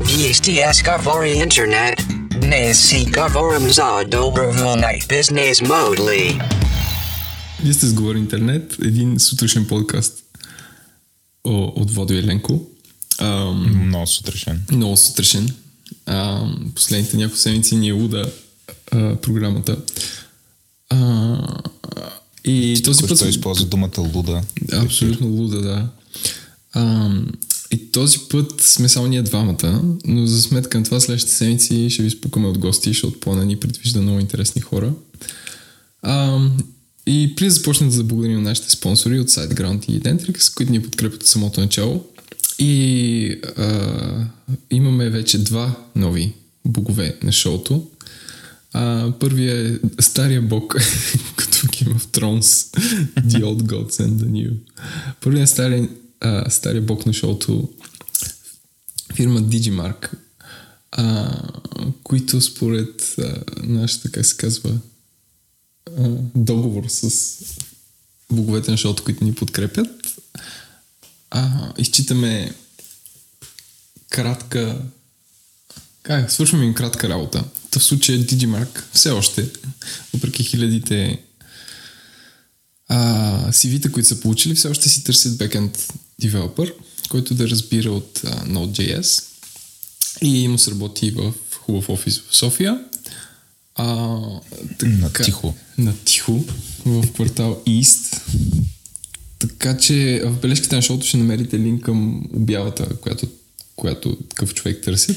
VSTS говори интернет. Днес си говорим за доброволна бизнес модли. Вие сте сговори интернет, един сутрешен подкаст о, от Водо и Ленко. Ам, Много сутрешен. много сутрешен. Ам, последните няколко седмици ни е луда а, програмата. А, и този път... Той използва думата луда. Абсолютно луда, да. Ам, и този път сме само ние двамата, но за сметка на това следващите седмици ще ви спукаме от гости, защото плана ни предвижда много интересни хора. Ам, и преди да започнем да заблагодарим на нашите спонсори от SiteGround и Dentrix, които ни подкрепят от самото начало. И а, имаме вече два нови богове на шоуто. А, първият е стария бог, като Game of Thrones, The Old Gods and the New. Първият е стария, а, стария бог на шоуто, фирма Digimark, а, които според а, нашата, как се казва, а, договор с боговете на шоуто, които ни подкрепят, а, изчитаме кратка как, свършваме им кратка работа. В случая Digimark все още, въпреки хилядите а, CV-та, които са получили, все още си търсят backend девелопър, който да разбира от а, Node.js и му се работи в хубав офис в София. А, На тихо. На тихо, в квартал East. Така че в бележките на шоуто ще намерите линк към обявата, която, която такъв човек търсят.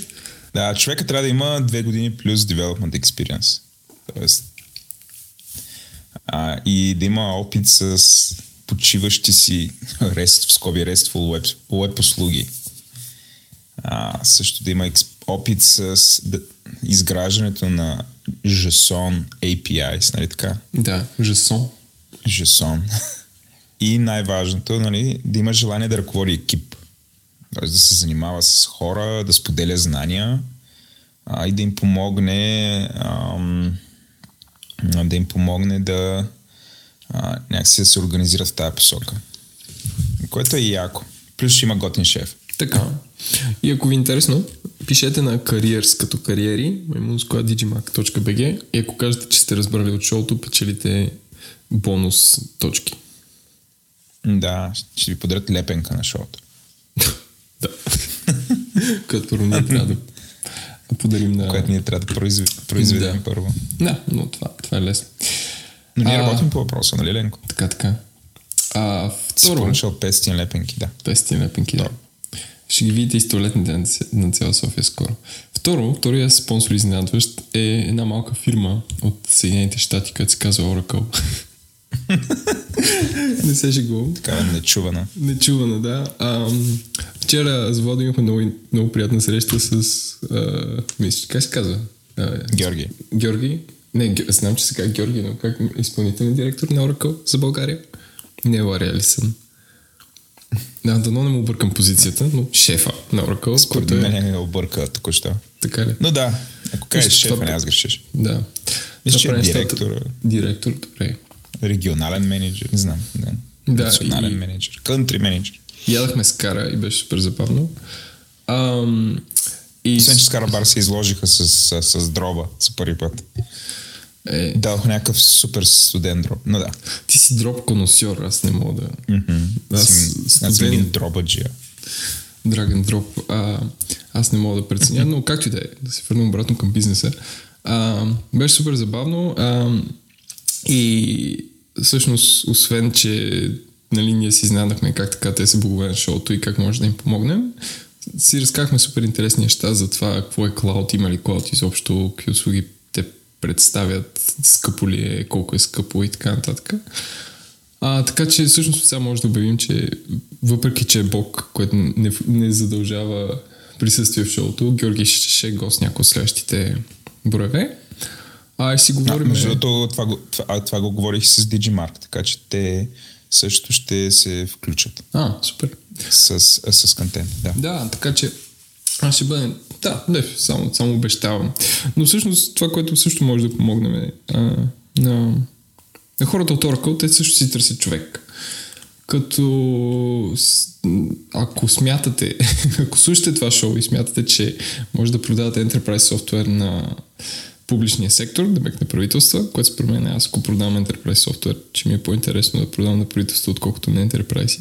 Да, човека трябва да има две години плюс development experience. Тоест, а, и да има опит с почиващи си REST, в скоби RESTful web, web услуги. А, също да има експ, опит с да, изграждането на JSON APIs, нали така? Да, JSON. JSON. И най-важното, нали, да има желание да ръководи екип. Тоест да се занимава с хора, да споделя знания а, и да им помогне ам, да им помогне да а, някакси да се организират в тази посока. Което е яко. Плюс ще има готин шеф. Така. И ако ви е интересно, пишете на careers като кариери, digimac.bg и ако кажете, че сте разбрали от шоуто, печелите бонус точки. Да, ще ви подарят лепенка на шоуто. да. Като ние трябва да подарим на... Което ние трябва да произведем, произведем Да. първо. Да, но това, това е лесно. Но ние А. работим по въпроса, нали Ленко? Така, така. А, Второ. второ, Споръчал 500 лепенки, да. Пести лепенки, да. Ще ги видите на ц- на цяла София скоро. Второ, втория спонсор изненадващ е една малка фирма от Съединените щати, която се казва Oracle. Не се шегувам. Така нечувана. Нечувана, да. А, вчера с Водо имахме много, много приятна среща с... А, мисля, как се казва? А, Георги. Георги. Не, знам, че се казва Георги, но как изпълнителен директор на Oracle за България? Не е Лари Алисън. Да, дано не му объркам позицията, но шефа на Oracle, Според е... мен не обърка току-що. Така ли? Но да, ако кажеш шефа, това- не аз грешиш. Да. Мисля, че е директор, Директор, добре. Регионален менеджер, не знам. Да. Да, Национален и- менеджер, кънтри менеджер. Ядахме с кара и беше супер забавно. Ам, и Освен, че с Карабар се изложиха с, с, с дроба за първи път. е, Дадох някакъв супер студен дроб. Но да. ти си дроп коносьор, аз не мога да... Аз Съм- Аз съм студен- един дробаджия. Драген дроп. А, аз не мога да преценя, но както и да е, да се върнем обратно към бизнеса. А, беше супер забавно. А, и всъщност, освен, че нали, ние си изненадахме как така те са богове на шоуто и как може да им помогнем, си разказахме супер интересни неща за това какво е клауд, има ли клауд изобщо, какви услуги те представят, скъпо ли е, колко е скъпо и така нататък. А, така че всъщност сега може да обявим, че въпреки, че е Бог, което не, не задължава присъствие в шоуто, Георги ще, ще е гост някои от следващите броеве. А си А, говорим... между другото, това, това, а, това го говорих с Digimark, така че те също ще се включат А, супер. с, с контент. Да. Да, така че аз ще бъда Да, не, само, само обещавам. Но всъщност това, което също може да помогнем е а, на, на хората от Oracle, те също си търсят човек. Като ако смятате, ако слушате това шоу и смятате, че може да продавате enterprise софтуер на публичния сектор, да на правителства, което според мен аз ако продавам enterprise софтуер, че ми е по-интересно да продавам на правителство, отколкото на enterprise.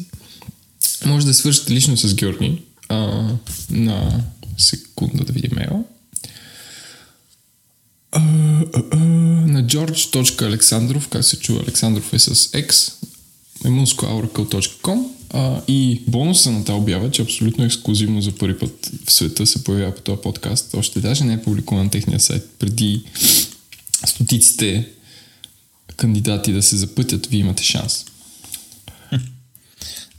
Може да свършите лично с Георги а, на секунда да видим мейла. А, а, а, на george.alexanдров, как се чува, Александров е с X, emunskoauracle.com а, и бонуса на тази обява, че абсолютно ексклюзивно за първи път в света се появява по този подкаст. Още даже не е публикуван на техния сайт. Преди стотиците кандидати да се запътят, вие имате шанс.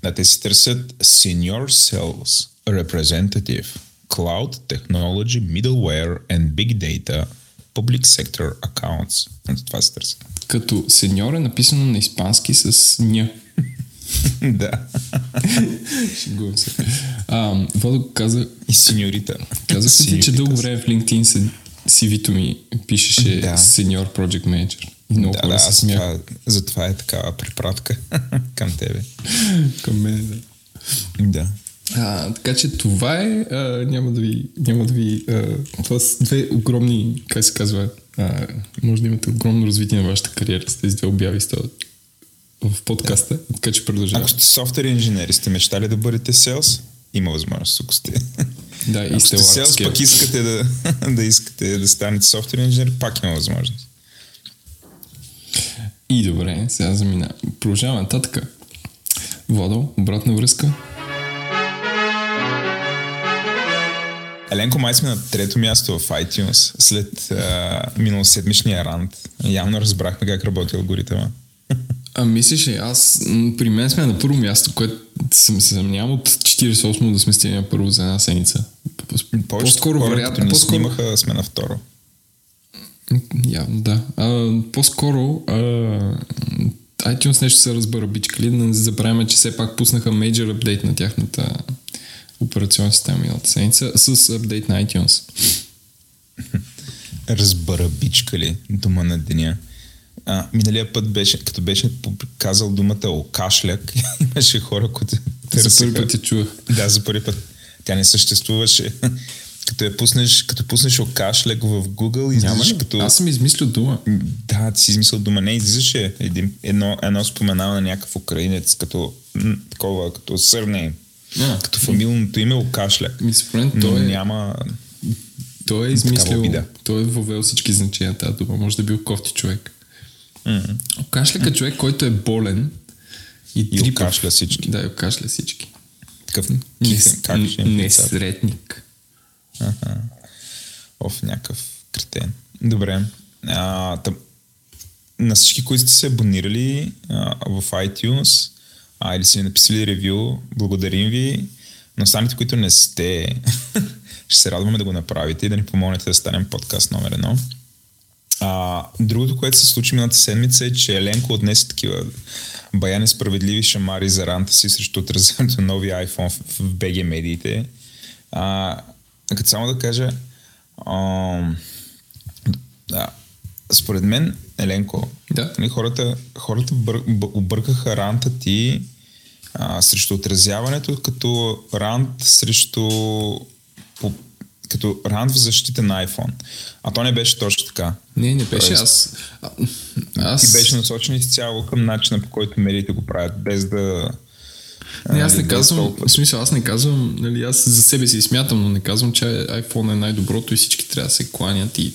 Да, те си търсят Senior Sales Representative, Cloud Technology, Middleware and Big Data, Public Sector Accounts. Това се търсят. Като сеньор е написано на испански с ня. да. Шегувам се. А, Водо каза, И сеньорита. казах ти, че Сеньорита. дълго време в LinkedIn се, CV-то ми пишеше Да. сеньор Project Manager. И много Да, хора да, се аз смяха това, затова е такава препратка към тебе. към мен. Да. Да. А, така че това е, а, няма да ви, няма да ви, а, това са две огромни, как се казва, а, може да имате огромно развитие на вашата кариера с тези две обяви с това в подкаста, така че продължавам. Ако сте софтуер инженери, сте мечтали да бъдете селс, има възможност, ако сте. Да, и Ако сте селс, пък искате да, да искате да станете софтуер инженер, пак има възможност. И добре, сега замина. Продължаваме нататък. Владо, обратна връзка. Еленко май сме на трето място в iTunes след а, миналоседмичния рант. Явно разбрахме как работи алгоритъма. А мислиш ли, аз при мен сме на първо място, което съм се съмнявам от 48 да сме стигнали на първо за една седмица. По-скоро вероятно, по-скоро, снимаха, сме на второ. Явно, да. А, по-скоро а, iTunes нещо се разбера бичкали, да не забравяме, че все пак пуснаха major апдейт на тяхната операционна система миналата седмица с апдейт на iTunes. Разбара бичка ли дума на деня. А, миналия път беше, като беше казал думата окашляк, имаше хора, които За първи път я чувах. Да, за първи път. Тя не съществуваше. като я пуснеш, като пуснеш окашляк в Google, излизаш ли? като... Аз съм измислил дума. Да, ти си измислил дума. Не, излизаше един, едно, едно споменава на някакъв украинец, като м, такова, като сърне, А, като фамилното име окашляк. Ми, според той е, няма... той е измислил, той е въвел всички значения тази дума. Може да е бил кофти човек. Кашляк е човек, който е болен и, И окашля всички. Да, и окашля всички. Такъв Не, как ще несретник. Аха. Оф, някакъв кретен. Добре. А, тъм, на всички, които сте се абонирали а, в iTunes а, или сте написали ревю, благодарим ви. Но останалите, които не сте, ще се радваме да го направите и да ни помогнете да станем подкаст номер едно. А, другото, което се случи миналата седмица е, че Еленко отнесе такива бая несправедливи шамари за ранта си срещу отразяването на нови iPhone в, в BG медиите. А, като само да кажа, ам, да, според мен, Еленко, Да. нали, хората, хората бър, бъ, объркаха ранта ти а, срещу отразяването като рант срещу по, като рант в защита на iPhone. А то не беше точно така. Не, не беше Тоест, аз. А, аз... Ти беше насочен изцяло към начина по който медиите го правят, без да... Не, аз нали, не казвам, толкова- в смисъл, аз не казвам, нали, аз за себе си смятам, но не казвам, че iPhone е най-доброто и всички трябва да се кланят и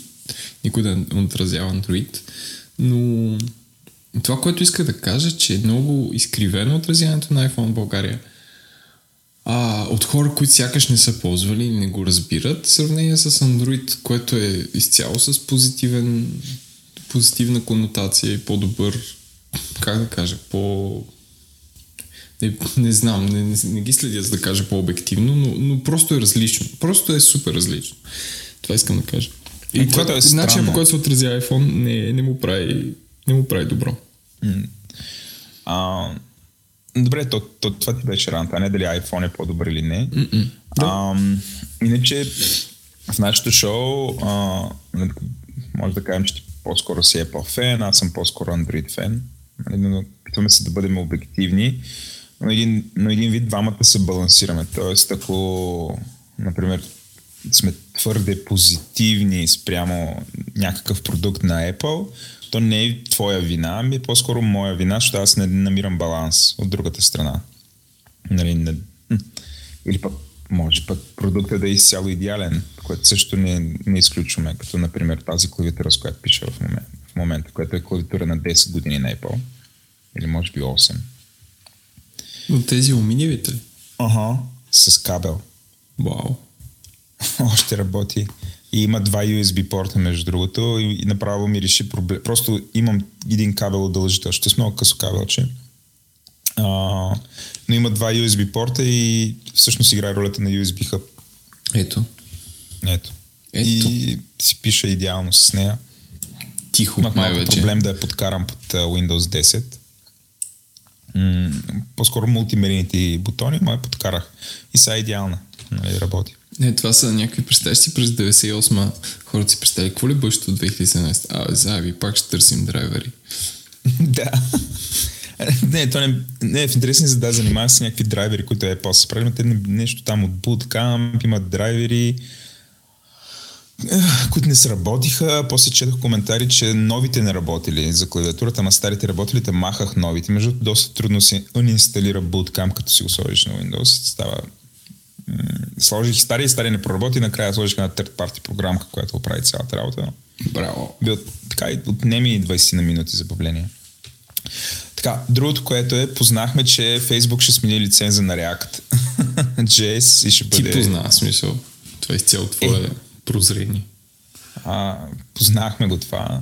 никой да не отразява Android. Но това, което исках да кажа, че е много изкривено отразяването на iPhone в България. А, от хора, които сякаш не са ползвали и не го разбират, в сравнение с Android, което е изцяло с позитивен, позитивна конотация и по-добър, как да кажа, по... Не, не знам, не, не, не ги следя за да кажа по-обективно, но, но просто е различно. Просто е супер различно. Това искам да кажа. И Което това, е начинът по който се отразява iPhone не, не, му прави, не му прави добро. А, добре, то, то, това ти беше ранта, а не дали iPhone е по-добър или не. А, иначе, в нашето шоу а, може да кажем, че ти по-скоро си Apple фен, аз съм по-скоро Android фен. Нали, но питаме се да бъдем обективни, но един, но един вид двамата се балансираме. Тоест, ако, например, сме твърде позитивни спрямо някакъв продукт на Apple, то не е твоя вина, ами е по-скоро моя вина, защото аз не намирам баланс от другата страна. Нали, не... Или пък може пък продуктът да е изцяло идеален, което също не, не изключваме, като например тази клавиатура, с която пиша в момента, в момента, която е клавиатура на 10 години на Apple. Или може би 8. Но тези уминивите ли? Ага. С кабел. Вау. Още работи. И има два USB порта, между другото, и, и направо ми реши проблем. Просто имам един кабел удължител, ще с много късо кабелче. А, но има два USB порта и всъщност играе ролята на USB hub. Ето. Ето. Ето. И си пиша идеално с нея. Тихо, Имах малко най-вече. проблем да я подкарам под Windows 10. М- по-скоро мултимедийните бутони, но я подкарах. И сега е идеална. Нали, работи. Не, това са някакви представяш си през 98 хората си представили. Какво ли бъдещето от 2017? А, зави, пак ще търсим драйвери. да. не, то не, не в интересни за да занимава с някакви драйвери, които е после правили. Те не- нещо там от Bootcamp, имат драйвери, които не сработиха. После четох коментари, че новите не работили за клавиатурата, ама старите работили, те махах новите. Между другото, доста трудно се инсталира Bootcamp, като си го сложиш на Windows. Става сложих стари и стари не проработи, накрая сложих една third party програмка, която оправи цялата работа. Браво. Бил, така и отнеми 20 на минути забавление. Така, другото, което е, познахме, че Facebook ще смени лиценза на React. JS и ще Ти бъде... позна, смисъл. Това е изцяло твое Е. прозрение. А, познахме го това.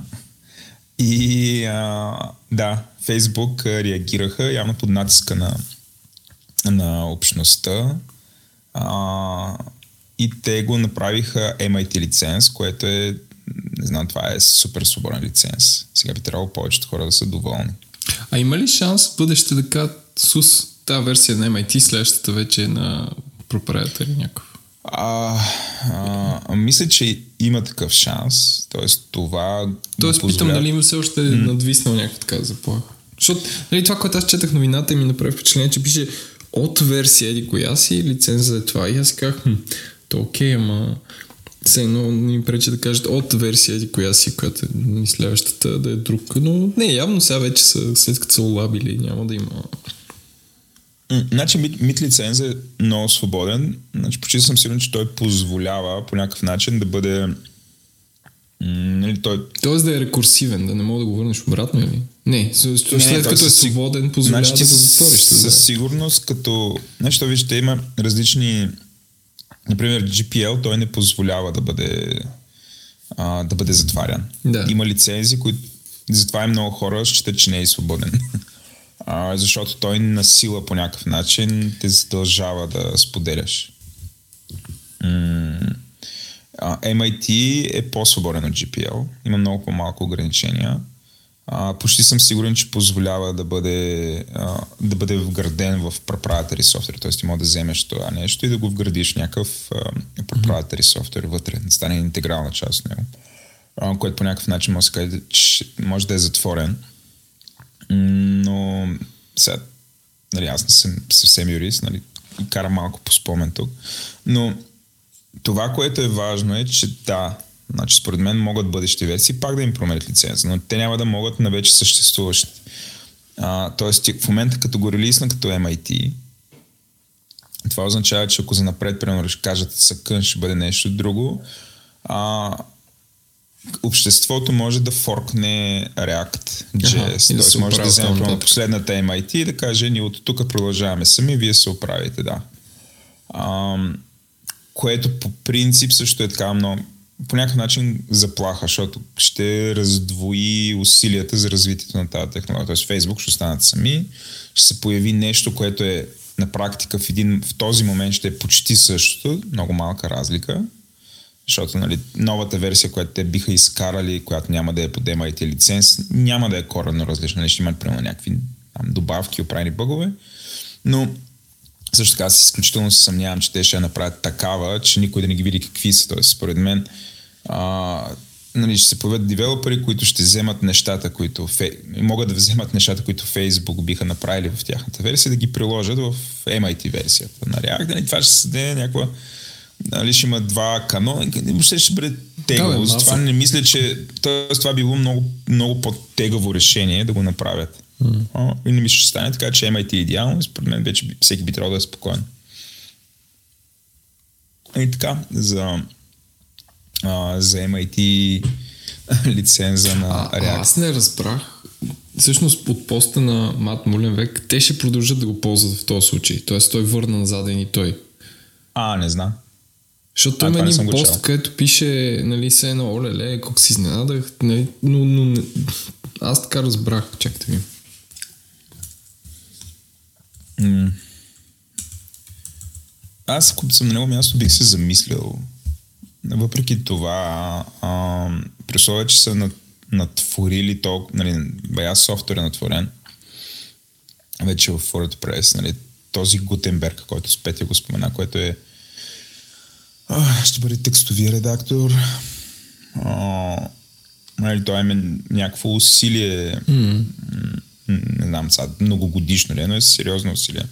И а, да, Facebook реагираха явно под натиска на, на общността. А, и те го направиха MIT лиценз, което е, не знам, това е супер свободен лиценз. Сега би трябвало повечето хора да са доволни. А има ли шанс в бъдеще да кажат СУС, тази версия на MIT, следващата вече е на проприетари някакъв? А, а, мисля, че има такъв шанс. Тоест, това. Тоест, питам позволява- дали има все още е надвиснал някаква така заплаха. Защото нали, това, което аз четах новината ми направи впечатление, че пише от версия еди коя си, лиценза е това. И аз казах, то окей, ама все едно не ми пречи да кажат от версия еди коя си, която е ни следващата да е друг. Но не, явно сега вече са, след като са улабили, няма да има... Значи мит, мит лиценза е много свободен. Значи почти съм сигурен, че той позволява по някакъв начин да бъде... Нали, той, Тоест да е рекурсивен, да не мога да го върнеш обратно или? Не, след като е свободен, позволява значи, да ти затвориш. Със, да. сигурност, като... Нещо, вижте, има различни... Например, GPL, той не позволява да бъде, а, да бъде затварян. Да. Има лицензи, които затова и много хора считат, че не е свободен. А, защото той на сила по някакъв начин те задължава да споделяш. М, а, MIT е по-свободен от GPL. Има много по-малко ограничения. А, почти съм сигурен, че позволява да бъде, а, да бъде вграден в proprietary софтуер. Тоест ти може да вземеш това нещо и да го вградиш някакъв а, proprietary софтуер вътре, да стане интегрална част от него. А, което по някакъв начин може да, каже, че може да е затворен. Но сега, нали, аз не съм съвсем юрист, нали, карам малко по спомен тук. Но това, което е важно е, че да, значи според мен могат бъдещи версии пак да им променят лиценза, но те няма да могат на вече съществуващи. А, тоест, в момента като го релисна като MIT, това означава, че ако за напред, примерно, кажат съкън, ще бъде нещо друго, а, обществото може да форкне React JS. и да Тоест може да вземе по-нататък. последната MIT и да каже, ние от тук продължаваме сами, вие се оправите, да. Ам, което по принцип също е така много по някакъв начин заплаха, защото ще раздвои усилията за развитието на тази технология. Тоест Facebook ще останат сами, ще се появи нещо, което е на практика в, един, в този момент ще е почти същото, много малка разлика, защото нали, новата версия, която те биха изкарали, която няма да е под MIT лиценз, няма да е коренно различна. Нали, ще имат примерно някакви там, добавки, оправени бъгове, но Също така аз изключително се съмнявам, че те ще я направят такава, че никой да не ги види какви са. Тоест, според мен, а, нали, ще се появят девелопери, които ще вземат нещата, които могат да вземат нещата, които Facebook биха направили в тяхната версия, да ги приложат в MIT версията на React. Нали, това ще създаде някаква нали, ще има два канона, въобще ще бъде тегаво. Да, Затова не мисля, че тоест, това би било много, много по-тегаво решение да го направят. Mm. И не мисля, че стане така, че MIT е идеално и според мен вече всеки би трябвало да е спокоен. И така, за, а, за MIT лиценза на А, React. аз не разбрах. Всъщност под поста на Мат Муленвек, те ще продължат да го ползват в този случай. Тоест той върна назаден и той. А, не знам. Защото А, има един пост, чел. където пише, нали, се едно, оле-ле, колко си изненадах, нали, но, но не, аз така разбрах, чакайте ви. М. Аз, ако съм на него място, бих се замислил. Въпреки това, а, при условие, че са над, натворили то, нали, бая софтуер е натворен, вече в WordPress, нали, този Гутенберг, който с Петя го спомена, което е а, ще бъде текстови редактор. А, нали, той има някакво усилие, mm. Не знам сега, многогодишно ли, е, но е сериозно усилие.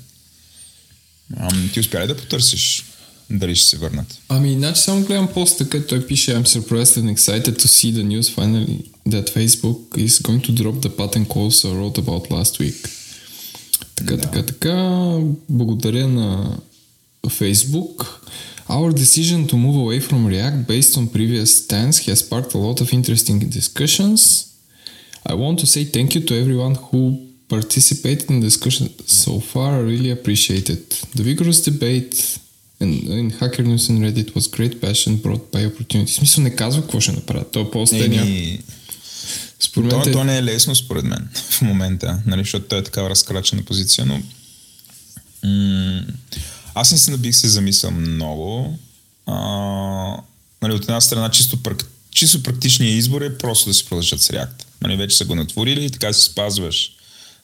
А, ти успя ли да потърсиш дали ще се върнат? Ами, иначе само гледам поста, където той пише I'm surprised and excited to see the news finally that Facebook is going to drop the patent calls I wrote about last week. Така, Да. така, така. Благодаря на Facebook. Our decision to move away from React based on previous stance has sparked a lot of interesting discussions. I want to say thank you to everyone who participated in the discussion so far. I really appreciate it. The vigorous debate in, in Hacker News and Reddit was great passion brought by opportunity. В смисъл не казва какво ще направят. То пост е ня... Според мен то, то не е лесно според мен в момента, нали, защото той е такава разкрачена позиция, но м- аз наистина бих се замислял много. А, нали, от една страна чисто, прак, чисто практичният избор е просто да си продължат с React. Нали, вече са го натворили и така си спазваш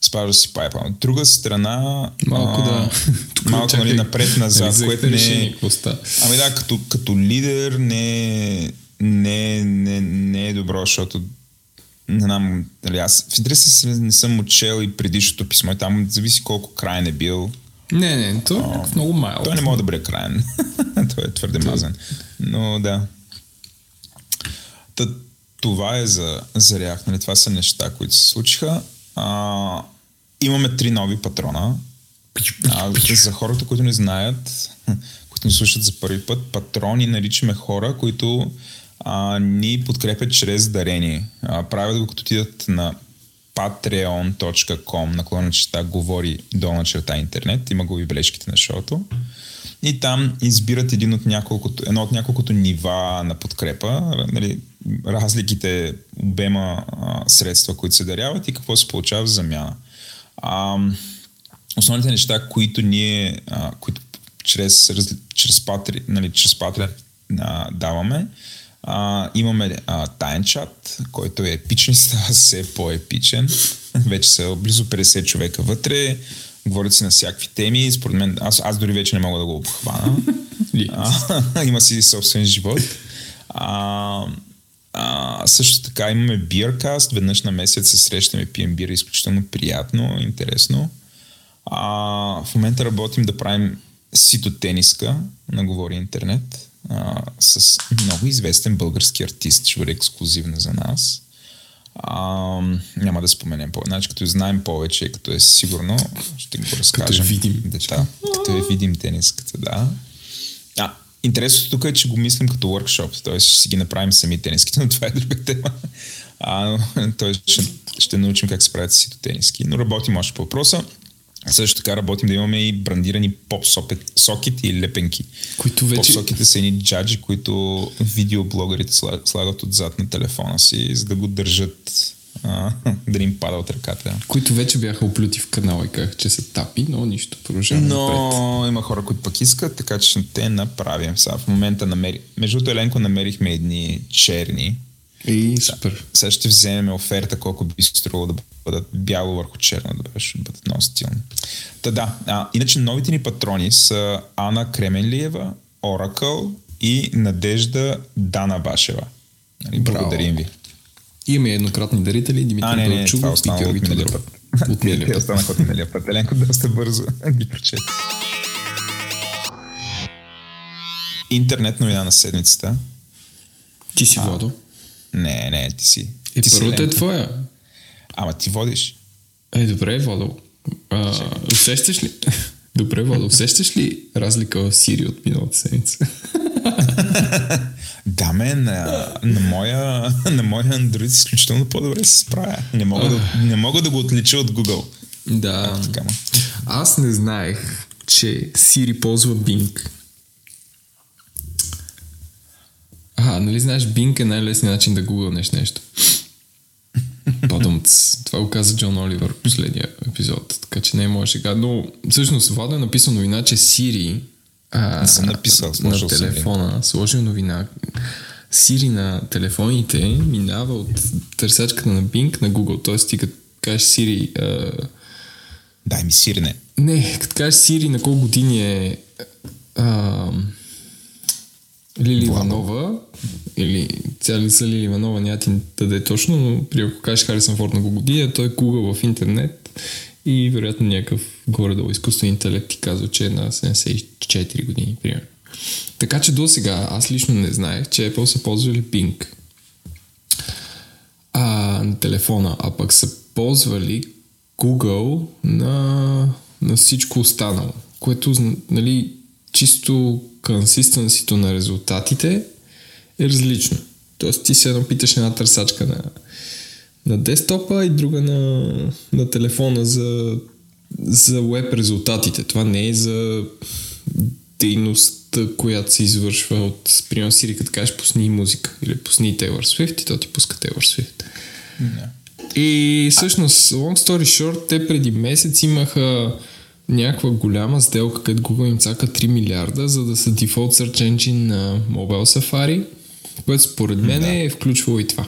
спазваш си пайпа. От друга страна Малко а, да. Тук малко чакай. нали, напред-назад, Нали, което не е... Ами да, като, като лидер не, не, не, не е добро, защото не знам, нали, аз в интерес не съм учел и предишното писмо, и там зависи колко крайен е бил. Не, не, то е много малко. Той не може да бъде крайен. Той е твърде мазен. Но да. Та, това е за, за React. Нали? Това са неща, които се случиха. А, имаме три нови патрона. А, за хората, които не знаят, които ни слушат за първи път, патрони наричаме хора, които а, ни подкрепят чрез дарение. А, правят го като отидат на patreon.com наклона черта говори долна черта интернет. Има го и бележките на шоуто. И там избират един от няколкото, едно от няколкото нива на подкрепа, нали, разликите, обема а, средства, които се даряват и какво се получава в замяна. А, основните неща, които ние, а, които чрез, чрез, патри, нали, чрез Patreon а, даваме, а, имаме а, таен чат, който е епичен, става все по-епичен. Вече са близо 50 човека вътре, говорят си на всякакви теми. Според мен, аз, аз дори вече не мога да го обхвана. а, има си собствен живот. А, а, също така имаме Beercast, веднъж на месец се срещаме, пием бира, изключително приятно, интересно. А, в момента работим да правим сито тениска на Говори Интернет а, с много известен български артист, ще бъде ексклюзивна за нас. А, няма да споменем повече. Значи, като знаем повече, като е сигурно, ще го разкажем. видим. Да, като е видим тениската, да. А, интересното тук е, че го мислим като workshop, т.е. ще си ги направим сами тениските, но това е друга тема. А, т.е. ще, ще научим как се правят сито тениски, но работим още по въпроса. Също така работим да имаме и брандирани поп-сокети и лепенки. Които вече- Поп-сокетите са едни джаджи, които видеоблогърите сла- слагат отзад на телефона си, за да го държат а, да не им пада от ръката. Които вече бяха оплюти в канала и казах, че са тапи, но нищо, продължаваме напред. Но има хора, които пък искат, така че ще те направим. Сега в момента намери... Между Еленко намерихме едни черни, И супер. Сега ще вземем оферта, колко би струвало да бъдат бяло върху черно, да беше, бъдат много стилни. Та да, а, иначе новите ни патрони са Ана Кременлиева, Оракъл и Надежда Дана Башева. Нали, благодарим ви. Имаме еднократни дарители, А, Димитър не, не, това Белчугов и Георги Тодоров. път. От миналия Те път. останаха от миналия път. Еленко доста бързо ги прочете. Интернет новина на седмицата. Ти си Владо. Не, не, ти си. Е, ти си първата е Еленко. твоя. Ама ти водиш. Е, добре, Владо. А, усещаш ли? Добре, Владо, усещаш ли разлика в Сири от миналата седмица? Да, мен, на, на, моя, на моя Android изключително по-добре се справя. Не мога, да, не мога да го отлича от Google. Да. Така, ма. Аз не знаех, че Siri ползва Bing. А, нали знаеш, Bing е най-лесният начин да гугълнеш нещо. Подумц. Това го каза Джон Оливър в последния епизод, така че не е сега. Но всъщност Владо е написал новина, че Siri а, Не съм написал, на съм телефона, сложил новина. Siri на телефоните минава от търсачката на Bing на Google. Тоест ти като кажеш Siri а, Дай ми сирене. не, като кажеш Сири на колко години е а, Лили. Иванова, или тя ли са Лили Иванова, няма ти даде точно, но при ако кажеш Харисън Форд на години, е, той е Google в интернет и вероятно някакъв горе-долу изкуствен интелект ти казва, че е на 74 години, примерно. Така че до сега аз лично не знаех, че Apple са ползвали Bing а, на телефона, а пък са ползвали Google на, на всичко останало, което нали, чисто консистенсито на резултатите е различно. Тоест ти се едно питаш една търсачка на, на десктопа и друга на, на телефона за, за веб резултатите. Това не е за дейността, която се извършва от, примерно Siri, като кажеш пусни музика или пусни Taylor Swift и то ти пуска Taylor Swift. Да. И всъщност, long story short, те преди месец имаха някаква голяма сделка, където Google им цака 3 милиарда, за да са default search engine на Mobile Safari, което според мен Да. е включвало и това.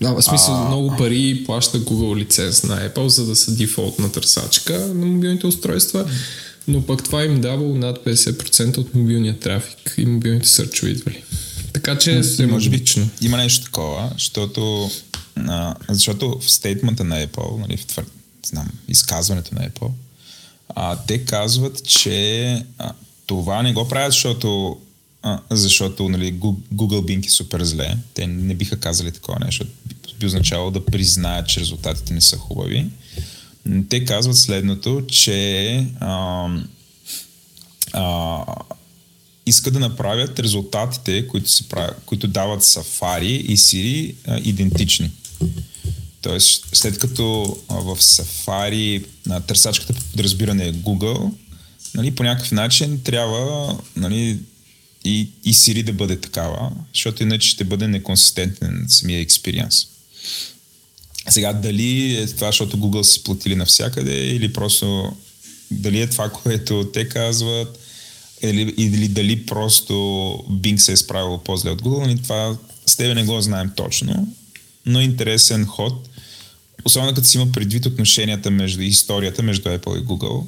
Да, в смисъл А. много пари плаща Google лиценз на Apple, за да са дефолтна търсачка на мобилните устройства, но пък това им давало над 50% от мобилния трафик и мобилните сърчове идвали. Така че е може би има нещо такова, защото, а, защото в стейтмента на Apple, нали, в твър... знам, изказването на Apple, а, те казват, че а, това не го правят, защото, а, защото нали, Google Bing е супер зле. Те не биха казали такова нещо, би означавало да признаят, че резултатите не са хубави. Те казват следното, че а, а, искат да направят резултатите, които, се правят, които дават Safari и Siri, а, идентични. Тоест, след като в Safari а, търсачката по подразбиране е Google, нали, по някакъв начин трябва нали, и, и Siri да бъде такава, защото иначе ще бъде неконсистентен самия експириенс. Сега, дали е това, защото Google си платили навсякъде или просто дали е това, което те казват или, или дали просто Bing се е справил по-зле от Google, нали, това с тебе не го знаем точно, но интересен ход, особено като си има предвид отношенията между историята между Apple и Google.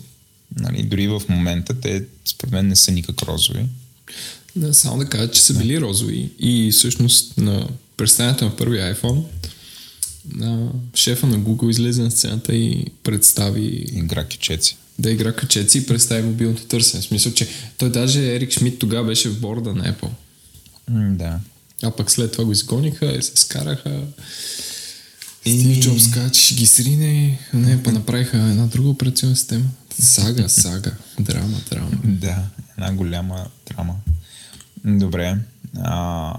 Нали, дори в момента те според мен не са никак розови. Да, само да кажа, че са били розови и всъщност на представянето на първия iPhone на шефа на Google излезе на сцената и представи Игра кючеци. да игра качеци и представи мобилното търсене. В смисъл, че той даже Ерик Шмидт тогава беше в борда на Apple. М, да. А пък след това го изгониха и се скараха. И- Стив Джобс каза, че ще ги срине. Не, па направиха една друга операционна система. Сага, сага. Драма, драма. Да, една голяма драма. Добре. А...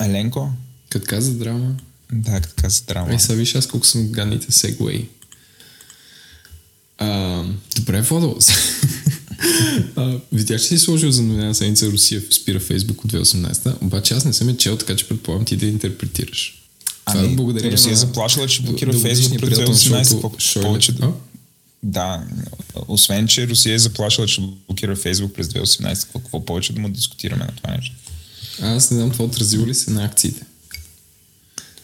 Еленко? Като каза драма, Да, като каза драма. Ей, сега виж аз колко съм гадните сегуей. А, добре, Водо. а, видях, че си сложил за новина седмица Русия спира Фейсбук от 2018, обаче аз не съм я чел, така че предполагам ти да интерпретираш. Това Ами, благодарение Русия на заплашила, че блокира Фейсбук през приятел на 2018. шоуто По- Шойле. повече А? Да, освен, че Русия е заплашила, че блокира Фейсбук през 2018, какво, повече да му дискутираме на това нещо? Аз не знам това отразило ли се на акциите.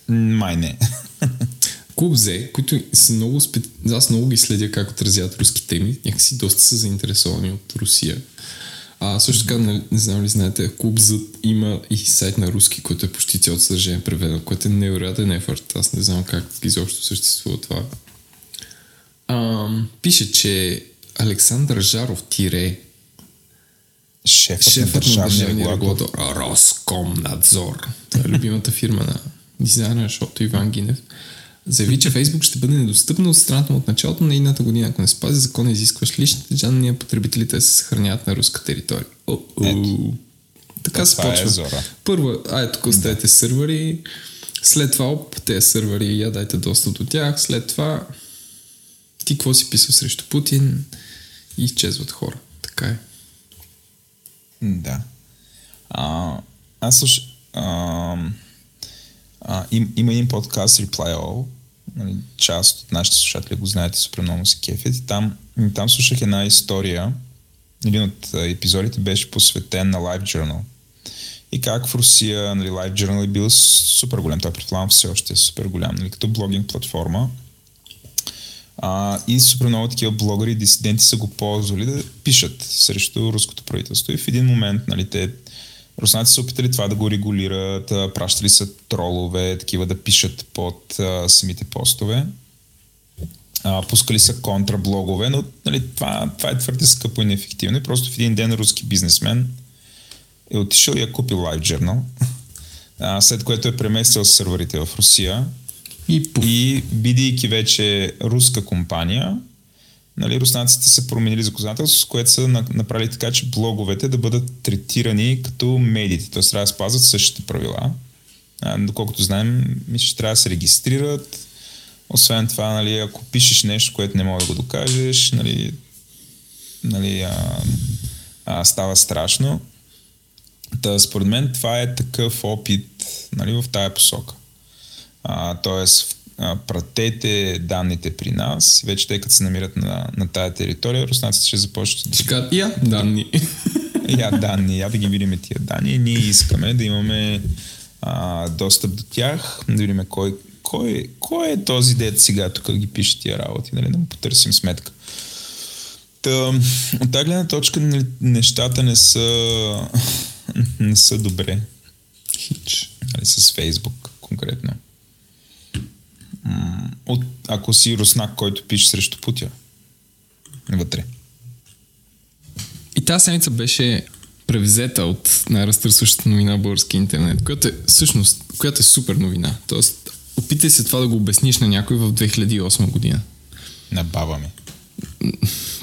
Май не. Клуб Зе, които са много спе... Аз много ги следя как отразяват руски теми. Някакси доста са заинтересовани от Русия. А също така, не, не знам ли знаете, Клуб Z има и сайт на руски, който е почти цялото съдържание преведено, което е невероятен ефорт. Аз не знам как изобщо съществува това. А, пише, че Александър Жаров Тире Шефът, шефът на държавния регулатор Роскомнадзор. Това е любимата фирма на дизайнера, защото Иван Гинев заяви, че Фейсбук ще бъде недостъпна от страната му от началото на едната година, ако не спази закона, изискваш личните данни на потребителите да се съхраняват на руска територия. Така То се е почва. Първо, ай, тук оставете сървъри, след това, оп, тези сървъри, я дайте достъп до тях, след това ти какво си писал срещу Путин и изчезват хора. Така е. Да. А, аз слуш... А, а, им, има един подкаст Reply All, нали, част от нашите слушатели го знаете, супер много се кефят и там, и там слушах една история, един от епизодите беше посветен на Live Journal. И как в Русия нали, Live Journal е бил супер голям, той предполагам все още е супер голям, нали, като блогинг платформа. А, и супер много такива блогъри и дисиденти са го ползвали да пишат срещу руското правителство. И в един момент, нали, те руснаци са опитали това да го регулират, пращали са тролове, такива да пишат под а, самите постове. А, пускали са контраблогове, но нали, това, това е твърде скъпо и неефективно. И просто в един ден руски бизнесмен е отишъл и е купил LiveJournal, а, след което е преместил сървърите в Русия И пуф. и бидейки вече руска компания, нали, руснаците са променили законодателство, с което са на- направили така, че блоговете да бъдат третирани като медиите, т.е. трябва да спазват същите правила. А, доколкото знаем, мисля, че трябва да се регистрират. Освен това, нали, ако пишеш нещо, което не мога да го докажеш, нали, нали, а, а, става страшно. Та, според мен това е такъв опит нали, в тая посока. А, тоест, а, пратете данните при нас, вече тъй като се намират на, на тая територия, руснаците ще започнат да кажат, я, данни. я данни, я да ги видим тия данни. Ние искаме да имаме а, достъп до тях, да видим кой, кой, кой е този дет сега тук ги пише тия работи, нали, да му потърсим сметка. Та, от тази гледна точка нали, нещата не са, не са добре. Хич. Нали, с Фейсбук конкретно. От, ако си руснак, който пише срещу Путя. Вътре. И тази седмица беше превзета от най-разтърсващата новина в български интернет, която е всъщност, която е супер новина. Тоест, опитай се това да го обясниш на някой в 2008 година. На баба ми.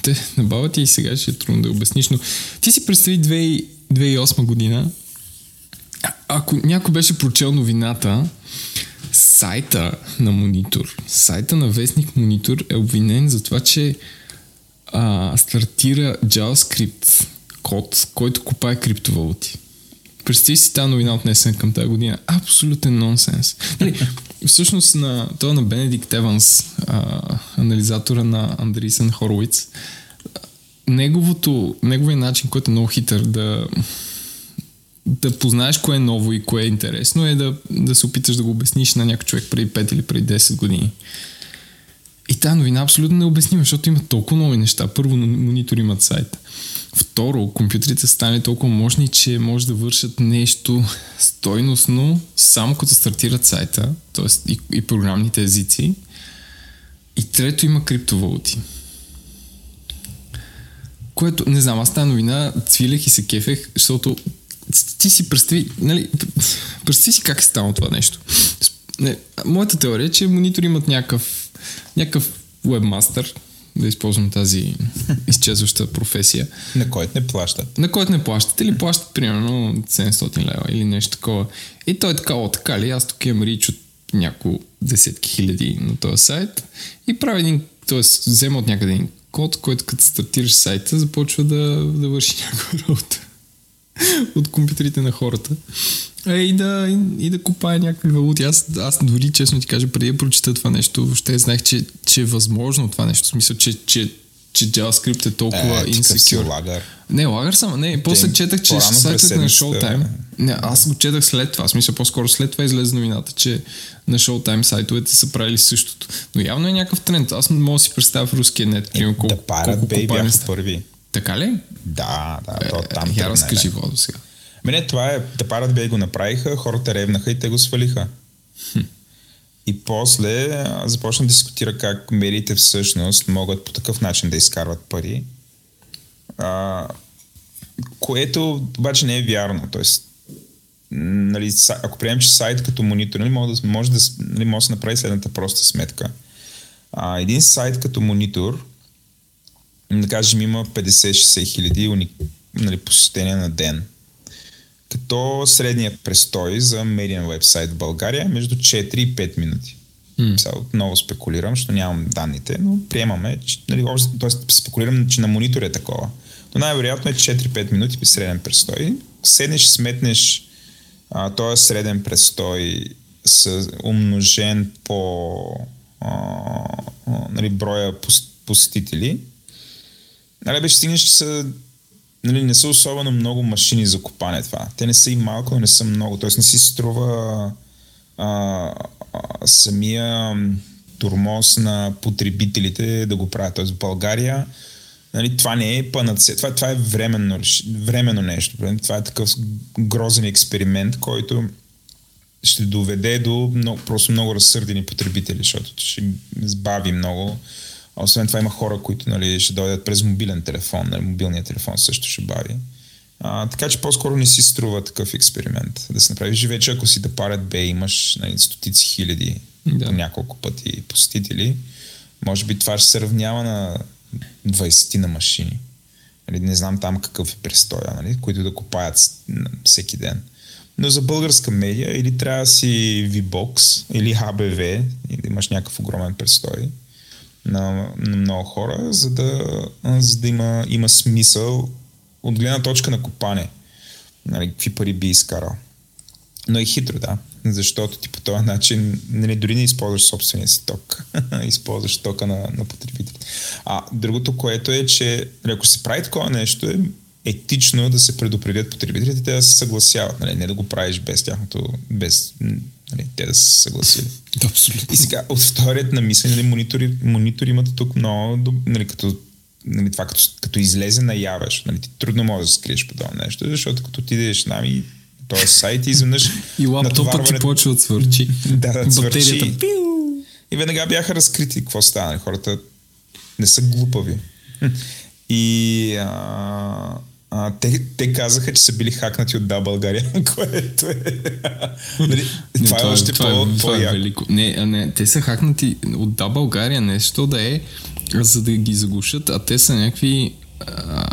Те, на баба ти и сега ще е трудно да обясниш, но ти си представи 2000 2008 година, а- ако някой беше прочел новината, сайта на Монитор, сайта на Вестник Монитор е обвинен за това, че а, стартира JavaScript код, който купае криптовалути. Представи си тази новина отнесена към тази година. Абсолютен нонсенс. Нали, всъщност на това на Бенедикт Еванс, а, анализатора на Андрисен Хоровиц, неговото, неговия начин, който е много хитър да, да познаеш кое е ново и кое е интересно, е да, да се опиташ да го обясниш на някой човек преди 5 или преди 10 години. И тази новина е абсолютно необяснима, защото има толкова много неща. Първо, монитори имат сайт. Второ, компютрите станали толкова мощни, че може да вършат нещо стойностно, само като стартират сайта, т.е. И, и програмните езици. И трето, има криптовалути. Което, не знам, аз тази новина цвилех и се кефех, защото ти си представи, нали, представи си как е станало това нещо. Не, моята теория е, че монитори имат някакъв, някакъв webmaster, да използвам тази изчезваща професия, На който не плащат. на който не плащат или плащат примерно 700 лева или нещо такова. И той е така, о, така ли, аз тук имам рич от няколко десетки хиляди на този сайт и прави един, т.е. взема от някъде един код, който като стартираш сайта започва да, да върши някаква работа от компютрите на хората. Е, и, да, и, и да купая някакви валути. Аз, аз дори, честно ти кажа, преди да прочета това нещо, въобще знаех, че, че е възможно това нещо. В смисъл, че, че че JavaScript е толкова Е, insecure. лагър. Не, лагър съм. Не, после Те четах, че през на Showtime... Не, аз го четах след това. В смисъл, по-скоро след това излезе новината, че на Showtime сайтовете са правили същото. Но явно е някакъв тренд. Аз не мога да си представя в руския нет, примерно, колко, Да Pirate колко компании бяха първи. Така ли? Да, да, то там Е, Я разкажи, да. Владо, сега. Мене това е, да парат бей го направиха, хората ревнаха и те го свалиха. И после започна да дискутира как медиите всъщност могат по такъв начин да изкарват пари. А, което обаче не е вярно. Тоест, нали, ако приемем, че сайт като монитор, нали, може, да, може, да, нали, може да се направи следната проста сметка. А, един сайт като монитор, да кажем, има 50-60 хиляди уни- нали, посещения на ден. Като средния престой за медиен вебсайт в България е между 4 и 5 минути. М. Сега отново спекулирам, защото нямам данните, но приемаме, че, нали, т.е. спекулирам, че на монитор е такова. Но най-вероятно е 4-5 минути при среден престой. Седнеш и сметнеш а, този среден престой с умножен по а, а, нали, броя пос- посетители. Нали, беше стигнеш, че са нали, не са особено много машини за копане това. Те не са и малко, но не са много. Тоест не си струва а, а, самия турмоз на потребителите да го правят. Тоест в България нали, това не е панаце. Това, това е временно, временно нещо. Това е такъв грозен експеримент, който ще доведе до много, просто много разсърдени потребители, защото ще сбави много. А освен това има хора, които нали, ще дойдат през мобилен телефон, нали, мобилният телефон също ще бави. А, така че по-скоро не си струва такъв експеримент да се направи. Вече ако си да парят бе, имаш нали, стотици хиляди Да. по няколко пъти посетители, може би това ще се равнява на 20 на машини. Нали, не знам там какъв е престоя, нали, които да копаят н- всеки ден. Но за българска медия или трябва да си VBOX, или HBV, или имаш някакъв огромен престой на, на много хора, за да, за да има, има смисъл от гледна точка на копане. Нали, какви пари би изкарал. Но е хитро, да. Защото ти по този начин нали, дори не използваш собствения си ток. използваш тока на, на потребителите. А другото, което е, че нали, ако се прави такова нещо, е етично да се предупредят потребителите, те да се съгласяват. Нали, не да го правиш без тяхното, без нали, те да се съгласили. Абсолютно. И сега, от вторият на мисъл, нали, монитори, монитори имат тук много, нали, като, нали, това като, като излезе защото, нали, ти трудно можеш да скриеш по това нещо, защото като отидеш там и този сайт и изведнъж И лаптопът ти почва да свърчи. да, да свърчи. И веднага бяха разкрити какво стана. Хората не са глупави. И а, а, те, те казаха, че са били хакнати от Да България, което е... нали, Не, това, е още това, по, е, това е велико. Не, не, те са хакнати от Да България, нещо да е, за да ги заглушат, а те са някакви а,